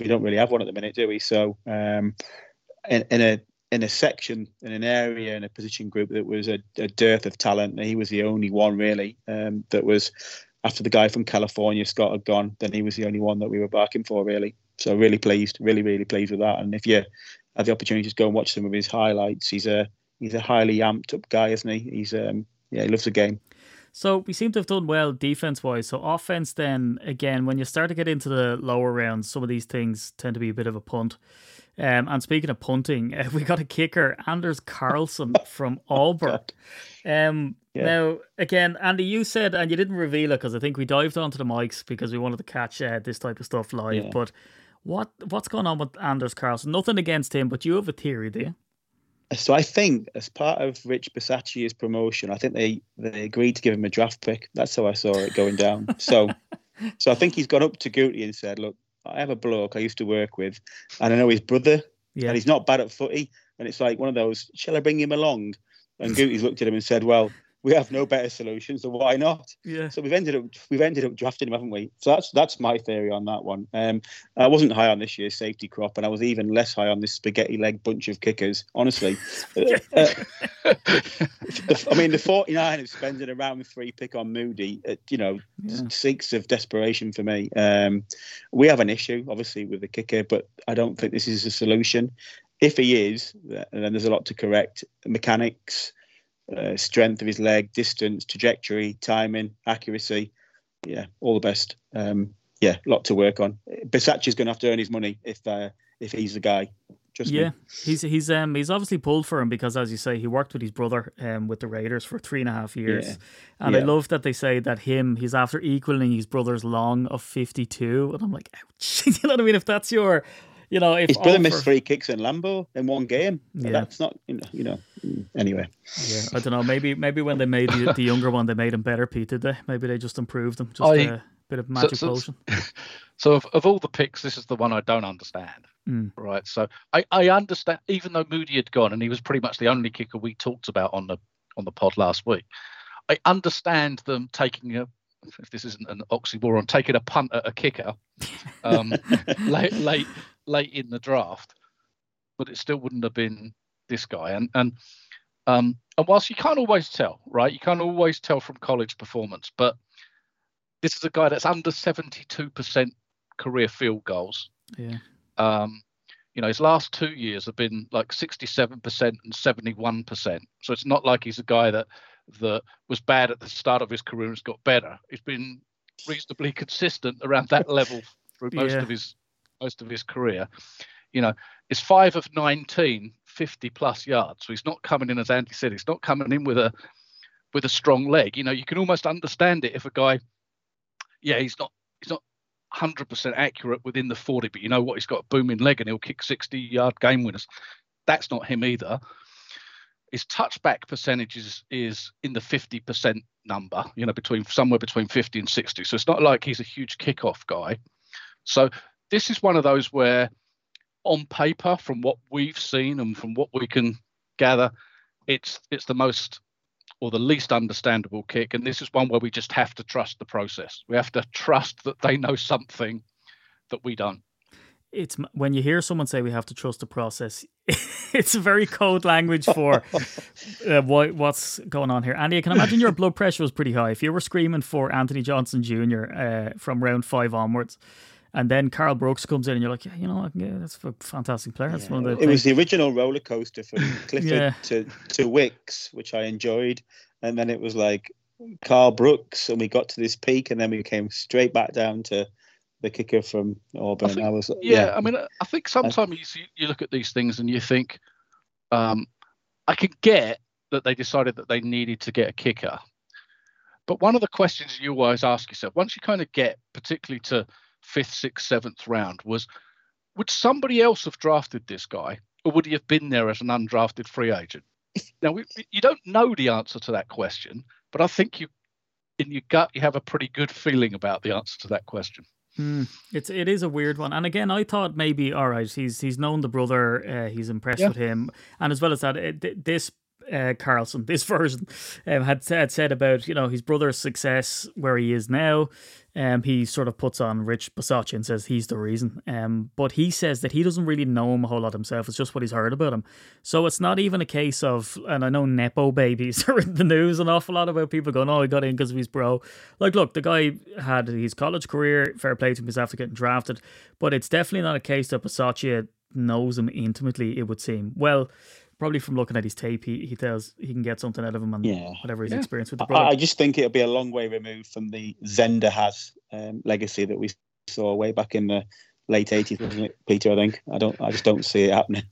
we don't really have one at the minute, do we? So, um, in, in a in a section, in an area, in a position group that was a, a dearth of talent, he was the only one really um, that was after the guy from California, Scott, had gone, then he was the only one that we were barking for, really. So really pleased, really, really pleased with that. And if you have the opportunity to go and watch some of his highlights, he's a he's a highly amped up guy, isn't he? He's um yeah, he loves the game. So we seem to have done well defense wise. So offense, then again, when you start to get into the lower rounds, some of these things tend to be a bit of a punt. Um, and speaking of punting, uh, <laughs> we got a kicker, Anders Carlson <laughs> from Auburn. Um, Yeah. Now, again, Andy, you said, and you didn't reveal it because I think we dived onto the mics because we wanted to catch uh, this type of stuff live. Yeah. But what what's going on with Anders Carlson? Nothing against him, but you have a theory, do you? So I think as part of Rich Bisaccia's promotion, I think they they agreed to give him a draft pick. That's how I saw it going down. so <laughs> so I think he's gone up to Gutey and said, "Look, I have a bloke I used to work with, and I know his brother, Yeah. and he's not bad at footy. And it's like one of those, shall I bring him along? And Gutey's looked at him and said, well, we have no better solution, so why not? Yeah. So we've ended up we've ended up drafting him, haven't we? So that's that's my theory on that one. Um, I wasn't high on this year's safety crop, and I was even less high on this spaghetti leg bunch of kickers. Honestly, <laughs> Uh, uh, I mean the 49ers spending a round three pick on Moody, uh, you know, Yeah. seeks of desperation for me. Um, we have an issue, obviously, with the kicker, but I don't think this is a solution. If he is, then there's a lot to correct. Mechanics, uh, strength of his leg, distance, trajectory, timing, accuracy. Yeah, all the best. Um, yeah, a lot to work on. Bisaccia's going to have to earn his money if uh, if he's the guy. Just yeah, me. he's he's um he's obviously pulled for him because, as you say, he worked with his brother um with the Raiders for three and a half years, Yeah. and I love that they say that him he's after equaling his brother's long of fifty two, and I'm like, ouch. <laughs> you know what I mean? If that's your, you know, if His brother all missed three kicks in Lambeau in one game. Yeah. That's not, you know, you know. Anyway, Yeah, I don't know. Maybe maybe when they made the, the younger one, they made him better, Pete. Did they? Maybe they just improved him. Just I- a bit of magic so- potion. <laughs> So of, of all the picks, this is the one I don't understand. Mm. Right. So I, I understand even though Moody had gone and he was pretty much the only kicker we talked about on the on the pod last week, I understand them taking a if this isn't an oxymoron, taking a punt at a kicker um, <laughs> late late late in the draft, but it still wouldn't have been this guy. And and um, and whilst you can't always tell, right? You can't always tell from college performance, but this is a guy that's under seventy two percent career field goals. Yeah, Um, you know, his last two years have been like 67% and 71%. So it's not like he's a guy that that was bad at the start of his career and has got better. He's been reasonably consistent around that level through most Yeah. of his most of his career. You know, it's five of 19, 50 plus yards. So he's not coming in as Andy said. He's not coming in with a with a strong leg. You know, you can almost understand it if a guy, yeah, he's not he's not 100% accurate within the 40, but you know what? He's got a booming leg and he'll kick 60 yard game winners. That's not him either. His touchback percentage is, is in the 50% number, you know, between somewhere between 50 and 60. So it's not like he's a huge kickoff guy. So this is one of those where, on paper, from what we've seen and from what we can gather, it's it's the most or the least understandable kick. And this is one where we just have to trust the process. We have to trust that they know something that we don't. it's when you hear someone say we have to trust the process. <laughs> it's a very code language for <laughs> uh, what what's going on here. Andy, I can imagine your blood pressure was pretty high if you were screaming for Anthony Johnson Jr. Uh, from round five onwards. And then Karl Brooks comes in, and you're like, yeah, you know, what, yeah, that's a fantastic player. That's one of the it was the original roller coaster from <laughs> Clifford Yeah. to to Wicks, which I enjoyed, and then it was like Karl Brooks, and we got to this peak, and then we came straight back down to the kicker from Auburn. I, think- was yeah, I mean, I think sometimes you, see, you look at these things and you think, um, I can get that they decided that they needed to get a kicker. But one of the questions you always ask yourself, once you kind of get particularly to fifth, sixth, seventh round, was would somebody else have drafted this guy or would he have been there as an undrafted free agent? <laughs> Now, we, you don't know the answer to that question, but I think you, in your gut, you have a pretty good feeling about the answer to that question. Hmm. It's it is a weird one, and again, I thought maybe all right. He's he's known the brother. Uh, he's impressed Yeah. with him, and as well as that, th- this uh, Carlson, this <laughs> version, um, had had said about you know his brother's success where he is now. Um, he sort of puts on Rich Bisaccia and says he's the reason. Um, but he says that he doesn't really know him a whole lot himself. It's just what he's heard about him. So it's not even a case of, and I know nepo babies <laughs> are in the news an awful lot about people going, "Oh, he got in because of his bro." Like, look, the guy had his college career. Fair play to him, he's after getting drafted. But it's definitely not a case that Bisaccia knows him intimately. It would seem. Well, probably from looking at his tape, he, he tells he can get something out of him and Yeah. whatever his Yeah. experience with the I. I just think it'll be a long way removed from the Zendejas um, legacy that we saw way back in the late 80s, wasn't it, Peter? I think I don't. I just don't see it happening.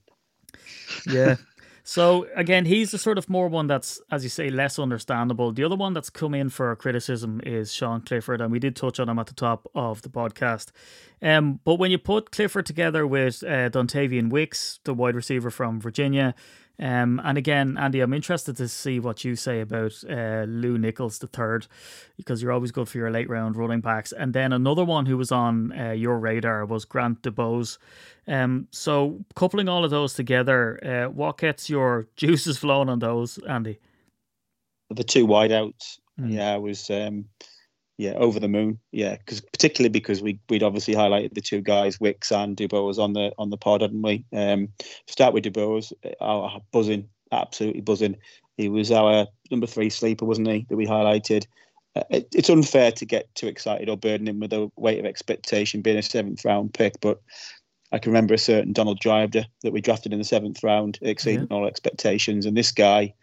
yeah. <laughs> So again, he's the sort of more one that's, as you say, less understandable. The other one that's come in for criticism is Sean Clifford, and we did touch on him at the top of the podcast. Um, but when you put Clifford together with uh, Dontayvion Wicks, the wide receiver from Virginia, um, and again, Andy, I'm interested to see what you say about uh, Lew Nichols the third, because you're always good for your late round running backs. And then another one who was on uh, your radar was Grant DuBose. Um, so coupling all of those together, uh, what gets your <laughs> juices flowing on those, Andy? The two wideouts, Mm. yeah, I was um, yeah over the moon. Yeah, because particularly because we we'd obviously highlighted the two guys, Wicks and Dubose on the on the pod, hadn't we? Um, start with Dubose, our buzzing, absolutely buzzing. He was our number three sleeper, wasn't he? That we highlighted. Uh, it, it's unfair to get too excited or burden him with the weight of expectation being a seventh round pick, but I can remember a certain Donald Driver that we drafted in the seventh round, exceeding all expectations. And this guy,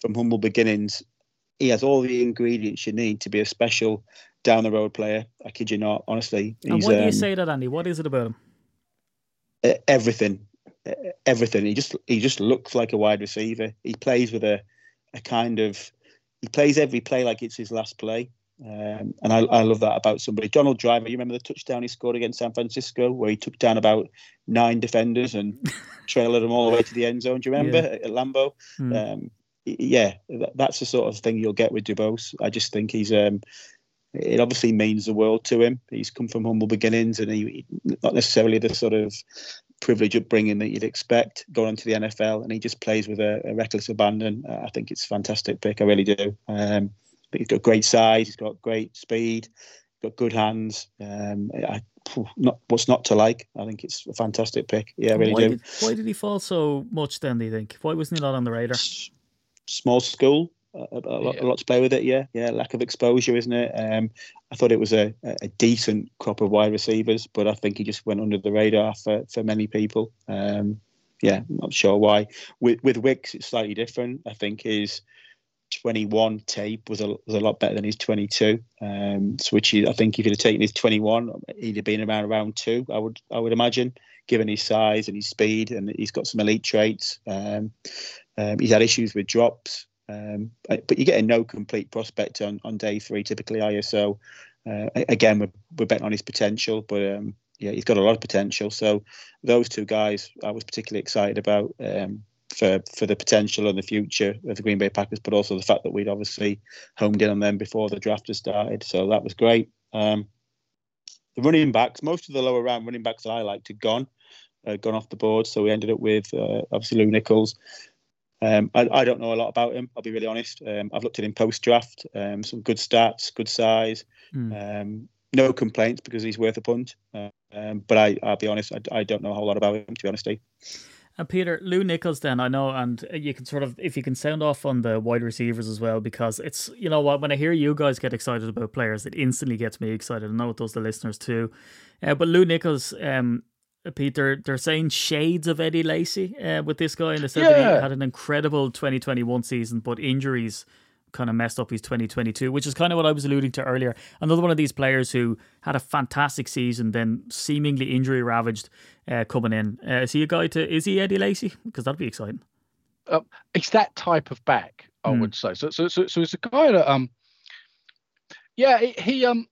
from humble beginnings, he has all the ingredients you need to be a special down the road player. I kid you not, honestly. And why do you um, say that, Andy? What is it about him? everything. everything. He just he just looks like a wide receiver. He plays with a a kind of he plays every play like it's his last play. Um, and I, I, love that about somebody. Donald Driver, you remember the touchdown he scored against San Francisco, where he took down about nine defenders and <laughs> trailed them all the way to the end zone. Do you remember yeah. at Lambeau? Mm. Um, yeah, that's the sort of thing you'll get with Dubose. I just think he's. Um, it obviously means the world to him. He's come from humble beginnings, and he not necessarily the sort of privilege upbringing that you'd expect going into the NFL, and he just plays with a, a reckless abandon. I think it's a fantastic pick. I really do. Um, he's got great size. He's got great speed. Got good hands. Um, I, not what's not to like. I think it's a fantastic pick. Yeah, I really why do. Did, why did he fall so much then? Do you think? Why wasn't he not on the radar? Small school, a, a, lot, yeah. a, lot, to play with it. Yeah, yeah, lack of exposure, isn't it? Um, I thought it was a, a decent crop of wide receivers, but I think he just went under the radar for, for many people. Um, yeah, I'm not sure why. With with Wicks, it's slightly different. I think his 21 tape was a, was a lot better than his 22. Um, so which I think if he'd have taken his 21, he'd have been around round two. I would I would imagine, given his size and his speed, and he's got some elite traits. Um, um, he's had issues with drops, um, but you're getting no complete prospect on, on day three typically, are you? So uh, again, we're, we're betting on his potential, but um, yeah, he's got a lot of potential. So those two guys, I was particularly excited about. Um, for for the potential and the future of the Green Bay Packers, but also the fact that we'd obviously homed in on them before the draft had started. So that was great. Um, the running backs, most of the lower round running backs that I liked had gone, uh, gone off the board. So we ended up with uh, obviously Lew Nichols. Um, I, I, don't know a lot about him. I'll be really honest. Um, I've looked at him post draft. Um, some good stats, good size. Mm. no complaints because he's worth a punt. Uh, but I, will be honest. I, I, don't know a whole lot about him to be honest. Steve. And Peter, Lew Nichols, then I know, and you can sort of, if you can sound off on the wide receivers as well, because it's, you know what, when I hear you guys get excited about players, it instantly gets me excited. I know it does the listeners too. Uh, but Lew Nichols, um, Peter, they're saying shades of Eddie Lacy uh, with this guy, and they said yeah. that he had an incredible 2021 season, but injuries kind of messed up his 2022, which is kind of what I was alluding to earlier. Another one of these players who had a fantastic season, then seemingly injury ravaged uh, coming in. Uh, is he a guy to? Is he Eddie Lacy? Because that'd be exciting. Uh, it's that type of back, I mm. would say. So, so, so, so it's a guy that, um, yeah, he um,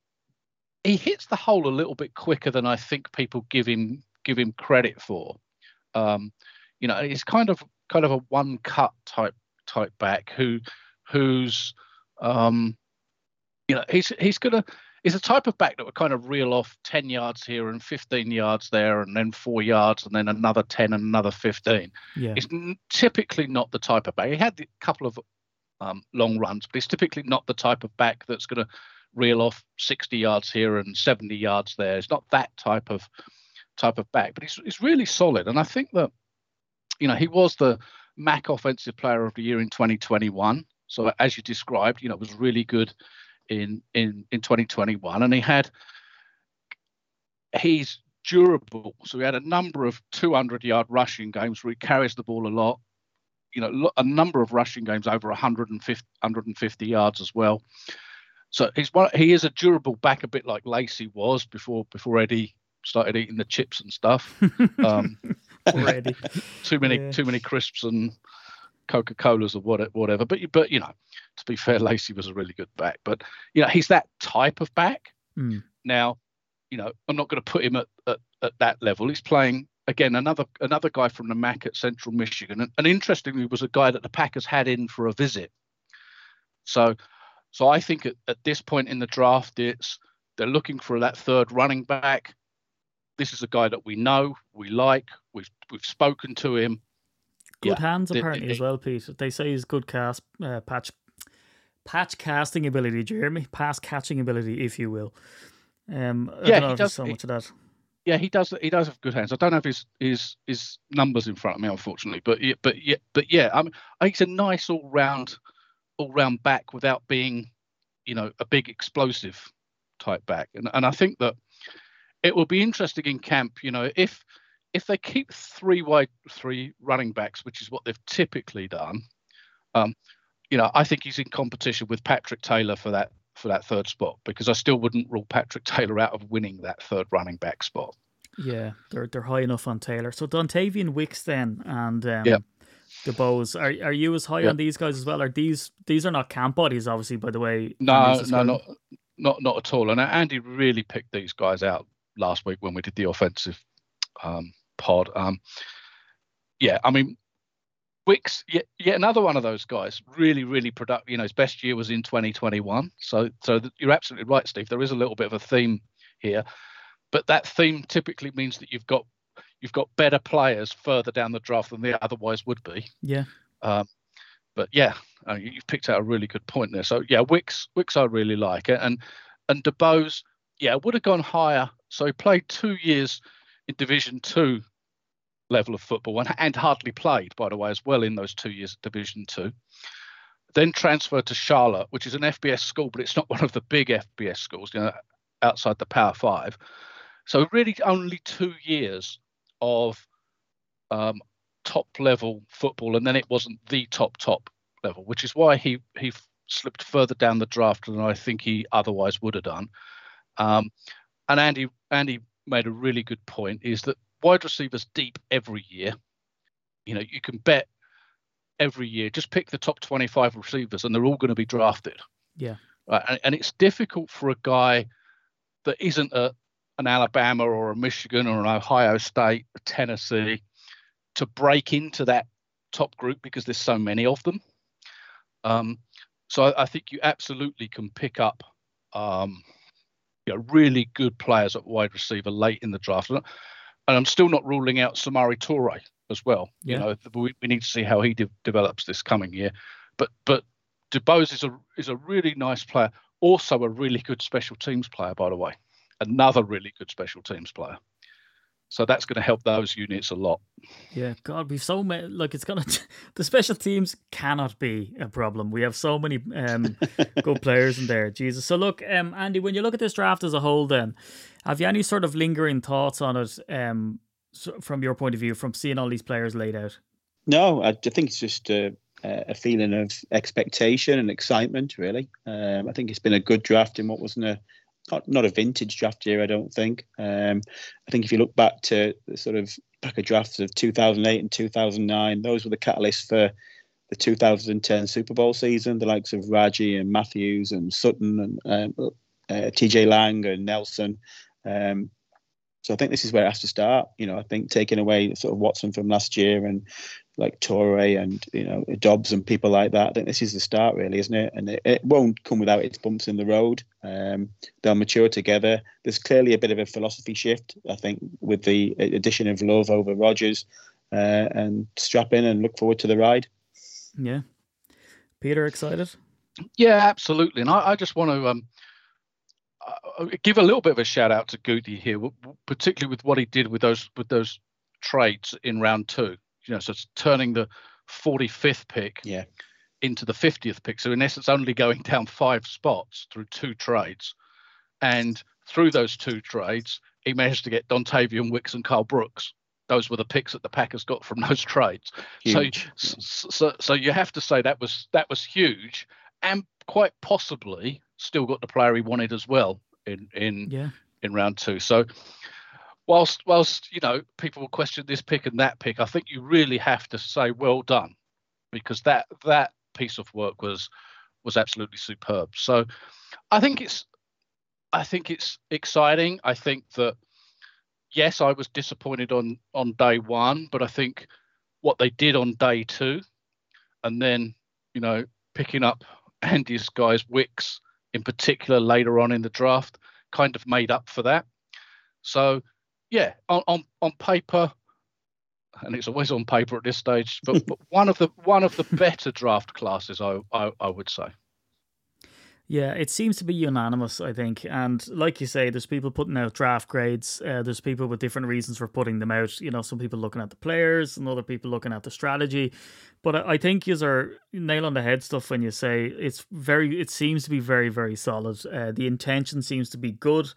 he hits the hole a little bit quicker than I think people give him give him credit for. Um, you know, he's kind of kind of a one cut type type back who who's um, you know he's he's gonna he's a type of back that would kind of reel off 10 yards here and 15 yards there and then four yards and then another 10 and another 15 yeah. it's typically not the type of back. He had a couple of um, long runs but he's typically not the type of back that's going to reel off 60 yards here and 70 yards there. It's not that type of type of back but he's, he's really solid. And i think that you know he was the mac offensive player of the year in 2021 so as you described, you know, it was really good in in in 2021, and he had he's durable. So he had a number of 200 yard rushing games where he carries the ball a lot. You know, a number of rushing games over 150 150 yards as well. So he's one. He is a durable back, a bit like Lacy was before before Eddie started eating the chips and stuff. <laughs> Um, Already, <laughs> too many yeah. too many crisps and Coca Colas or whatever. But but you know, to be fair, Lacy was a really good back. But you know, he's that type of back. Mm. Now, you know, I'm not going to put him at, at, at that level. He's playing again another another guy from the MAC at Central Michigan, and, and interestingly, was a guy that the Packers had in for a visit. So, so I think at, at this point in the draft, it's they're looking for that third running back. This is a guy that we know, we like, we've we've spoken to him Good yeah. hands apparently as well, Pete. They say he's good cast uh, patch patch casting ability, Jeremy, pass catching ability, if you will. Um, I yeah, he does so much of that. Yeah, he does. He does have good hands. I don't have his his his numbers in front of me, unfortunately. But yeah, but yeah, but yeah. I, mean, he's a nice all round all round back without being, you know, a big explosive type back. And and I think that it will be interesting in camp. You know, if if they keep three wide, three running backs, which is what they've typically done, um, you know, I think he's in competition with Patrick Taylor for that for that third spot because I still wouldn't rule Patrick Taylor out of winning that third running back spot. Yeah, they're they're high enough on Taylor. So Dontayvion Wicks then and um, Yeah. DuBose. Are are you as high Yeah. on these guys as well? Are these these are not camp bodies, obviously, by the way. No, no, not not not at all. And Andy really picked these guys out last week when we did the offensive um, pod. Um, yeah, I mean, Wicks, yet, yet another one of those guys, really, really productive. You know, his best year was in 2021. So, so th- you're absolutely right, Steve. There is a little bit of a theme here, but that theme typically means that you've got you've got better players further down the draft than they otherwise would be. Yeah, Um, but yeah, uh, you- you've picked out a really good point there. So yeah, Wicks, Wicks, I really like it, and and DuBose, yeah, would have gone higher. So he played two years in Division Two level of football, and, and hardly played, by the way, as well in those two years at Division Two. Then transferred to Charlotte, which is an FBS school, but it's not <laughs> one of the big FBS schools, you know, outside the Power Five. So really, only two years of um, top level football, and then it wasn't the top top level, which is why he he slipped further down the draft than I think he otherwise would have done. Um, and Andy Andy made a really good point: is that wide receivers deep every year. You know, you can bet every year. Just pick the top 25 receivers, and they're all going to be drafted. Yeah. Right, and, and it's difficult for a guy that isn't a an Alabama or a Michigan or an Ohio State, a Tennessee, to break into that top group because there's so many of them. Um, so I, I think you absolutely can pick up um, you know, really good players at wide receiver late in the draft. And I'm still not ruling out Samori Toure as well. Yeah. You know, we, we need to see how he de- develops this coming year. But but DuBose is a is a really nice player, also a really good special teams player, by the way. Another really good special teams player. So that's going to help those units a lot. Yeah, God, we've so many. Look, it's gonna. <laughs> The special teams cannot be a problem. We have so many um, <laughs> good players in there. Jesus. So look, um, Andy, when you look at this draft as a whole, then have you any sort of lingering thoughts on it? Um, from your point of view, from seeing all these players laid out. No, I, I think it's just a, a feeling of expectation and excitement, really. Um, I think it's been a good draft in what wasn't a not, not a vintage draft year, I don't think. Um, I think if you look back to the sort of pack of drafts of 2008 and 2009, those were the catalysts for the 2010 Super Bowl season. The likes of Raji and Matthews and Sitton and um, uh, TJ Lang and Nelson. Um, so I think this is where it has to start. You know, I think taking away sort of Watson from last year and like Toure and you know Doubs and people like that. I think this is the start, really, isn't it? And it, it won't come without its bumps in the road. Um, they'll mature together. There's clearly a bit of a philosophy shift, I think, with the addition of Love over Rodgers, uh, and strap in and look forward to the ride. Yeah, Peter, excited? Yeah, absolutely. And I, I just want to um, uh, give a little bit of a shout out to Gutey here, w- w- particularly with what he did with those with those trades in round two. You know, so it's turning the 45th pick Yeah. into the 50th pick. So in essence, only going down five spots through two trades, and through those two trades, he managed to get Dontayvion Wicks and Karl Brooks. Those were the picks that the Packers got from <laughs> those trades. Huge. So, so, so, so you have to say that was that was huge, and quite possibly still got the player he wanted as well in in Yeah, in round two. So, whilst whilst you know people will question this pick and that pick, I think you really have to say well done, because that that piece of work was was absolutely superb. So, I think it's I think it's exciting. I think that yes, I was disappointed on on day one, but I think what they did on day two, and then you know picking up Andy's guys Wicks in particular later on in the draft, kind of made up for that. So yeah, on on, on paper, and it's always on paper at this stage, but, <laughs> but one of the one of the better draft classes, I I, I would say. Yeah, it seems to be unanimous, I think. And like you say, there's people putting out draft grades. Uh, there's people with different reasons for putting them out. You know, some people looking at the players and other people looking at the strategy. But I think you are nail on the head stuff when you say it's very, it seems to be very, very solid. Uh, the intention seems to be good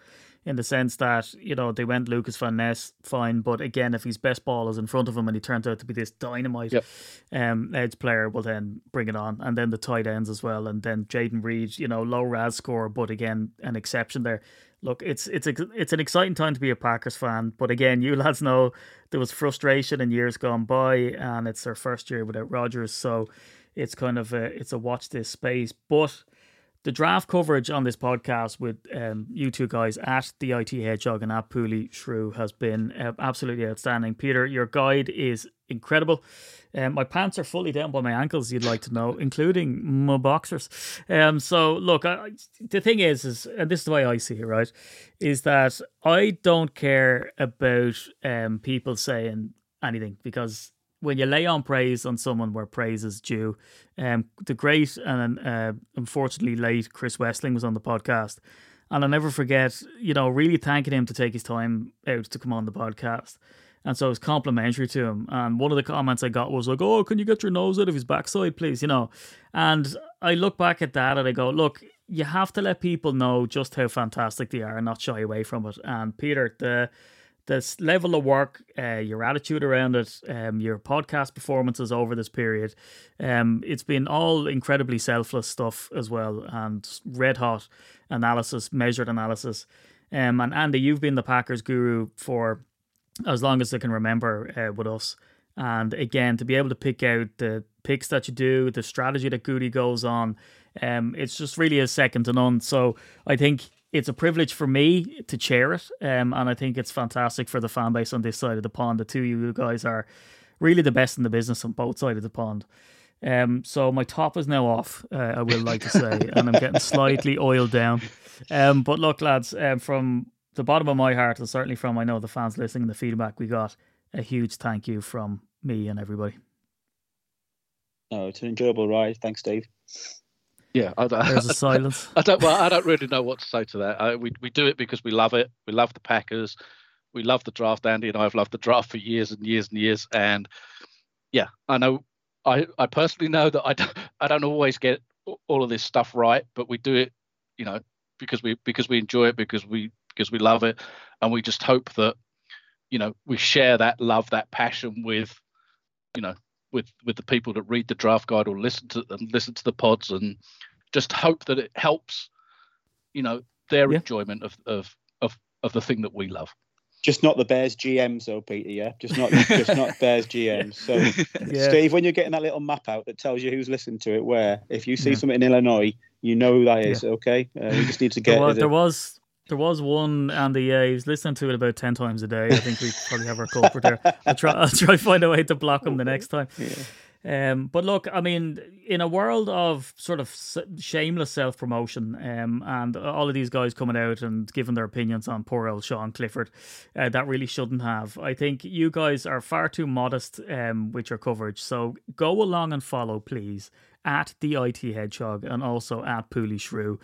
in the sense that, you know, they went Lukas Van Ness, fine. But again, if his best ball is in front of him and he turns out to be this dynamite Yep. um, edge player, will then bring it on. And then the tight ends as well. And then Jayden Reed, you know, low RAS score, but again, an exception there. look, it's it's it's an exciting time to be a Packers fan. But again, you <laughs> lads know there was frustration in years gone by, and it's their first year without Rodgers, so it's kind of a it's a watch this space. But the draft coverage on this podcast with um, you two guys at the IT Hedgehog and at Pooley Shrew has been uh, absolutely outstanding. Peter, your guide is incredible. Um, my pants are fully down by my ankles, you'd like to know, including my boxers. Um, so look, I, the thing is, is and this is the way I see it, right, is that I don't care about um, people saying anything because when you lay on praise on someone where praise is due, um, the great and uh, unfortunately late Chris Wesseling was on the podcast, and I'll never forget, you know, really thanking him to take his time out to come on the podcast. And so it was complimentary to him. And one of the comments I got was like, Oh, can you get your nose out of his backside, please? You know. And I look back at that and I go, Look, you have to let people know just how fantastic they are and not shy away from it. And Peter, the this level of work, uh, your attitude around it, um, your podcast performances over this period, um, it's been all incredibly selfless stuff as well, and red hot analysis, measured analysis. Um, and Andy, you've been the Packers guru for as long as I can remember uh, with us. And again, to be able to pick out the picks that you do, the strategy that Gutey goes on, um, it's just really a second to none. So I think it's a privilege for me to chair it, um, and I think it's fantastic for the fan base on this side of the pond. The two of you guys are really the best in the business on both sides of the pond. Um, so my top is now off. Uh, I will like to say, <laughs> and I'm getting slightly oiled down. Um, but look, lads, um, from the bottom of my heart, and certainly from I know the fans listening, and the feedback we got, a huge thank you from me and everybody. No, it's an enjoyable ride. Thanks, Dave. Yeah, I, there's a <laughs> silence. I don't. Well, I don't really know what to say to that. I, we we do it because we love it. We love the Packers. We love the draft. Andy and I have loved the draft for years and years and years. And yeah, I know. I I personally know that I don't I don't always get all of this stuff right, but we do it, you know, because we because we enjoy it because we because we love it, and we just hope that, you know, we share that love, that passion with, you know, with with the people that read the draft guide or listen to and listen to the pods and just hope that it helps you know their yeah. enjoyment of, of of of the thing that we love just not the Bears GMs, though, Peter. Yeah, just not <laughs> just not Bears GMs. So, <laughs> yeah. Steve, when you're getting that little map out that tells you who's listened to it, where if you see yeah. something in Illinois, you know who that is. Okay, uh, you just need to get. There was, there was there was one, Andy. Yeah, he was listening to it about ten times a day. I think we probably have our culprit there. I'll try. I'll try find a way to block him the next time. Yeah. Um, but look, I mean, in a world of sort of shameless self promotion, um, and all of these guys coming out and giving their opinions on poor old Sean Clifford, uh, that really shouldn't have. I think you guys are far too modest um, with your coverage. So go along and follow, please, at the IT Hedgehog and also at Pooley Shrew.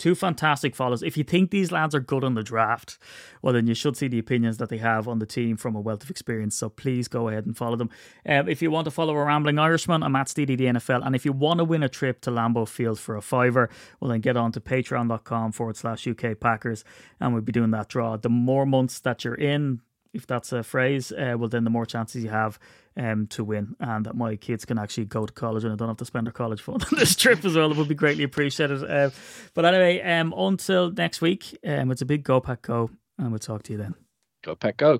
Two fantastic follows. If you think these lads are good on the draft, well, then you should see the opinions that they have on the team from a wealth of experience. So please go ahead and follow them. Um, if you want to follow a rambling Irishman, I'm at Steedy the NFL. And if you want to win a trip to Lambeau Field for a fiver, well, then get on to patreon.com forward slash UK Packers. And we'll be doing that draw. The more months that you're in, if that's a phrase, uh, well, then the more chances you have um, to win, and that my kids can actually go to college and I don't have to spend their college fund <laughs> on this trip as well. It would be greatly appreciated. Uh, but anyway, um, until next week, um, it's a big go pack go, and we'll talk to you then. Go pack go.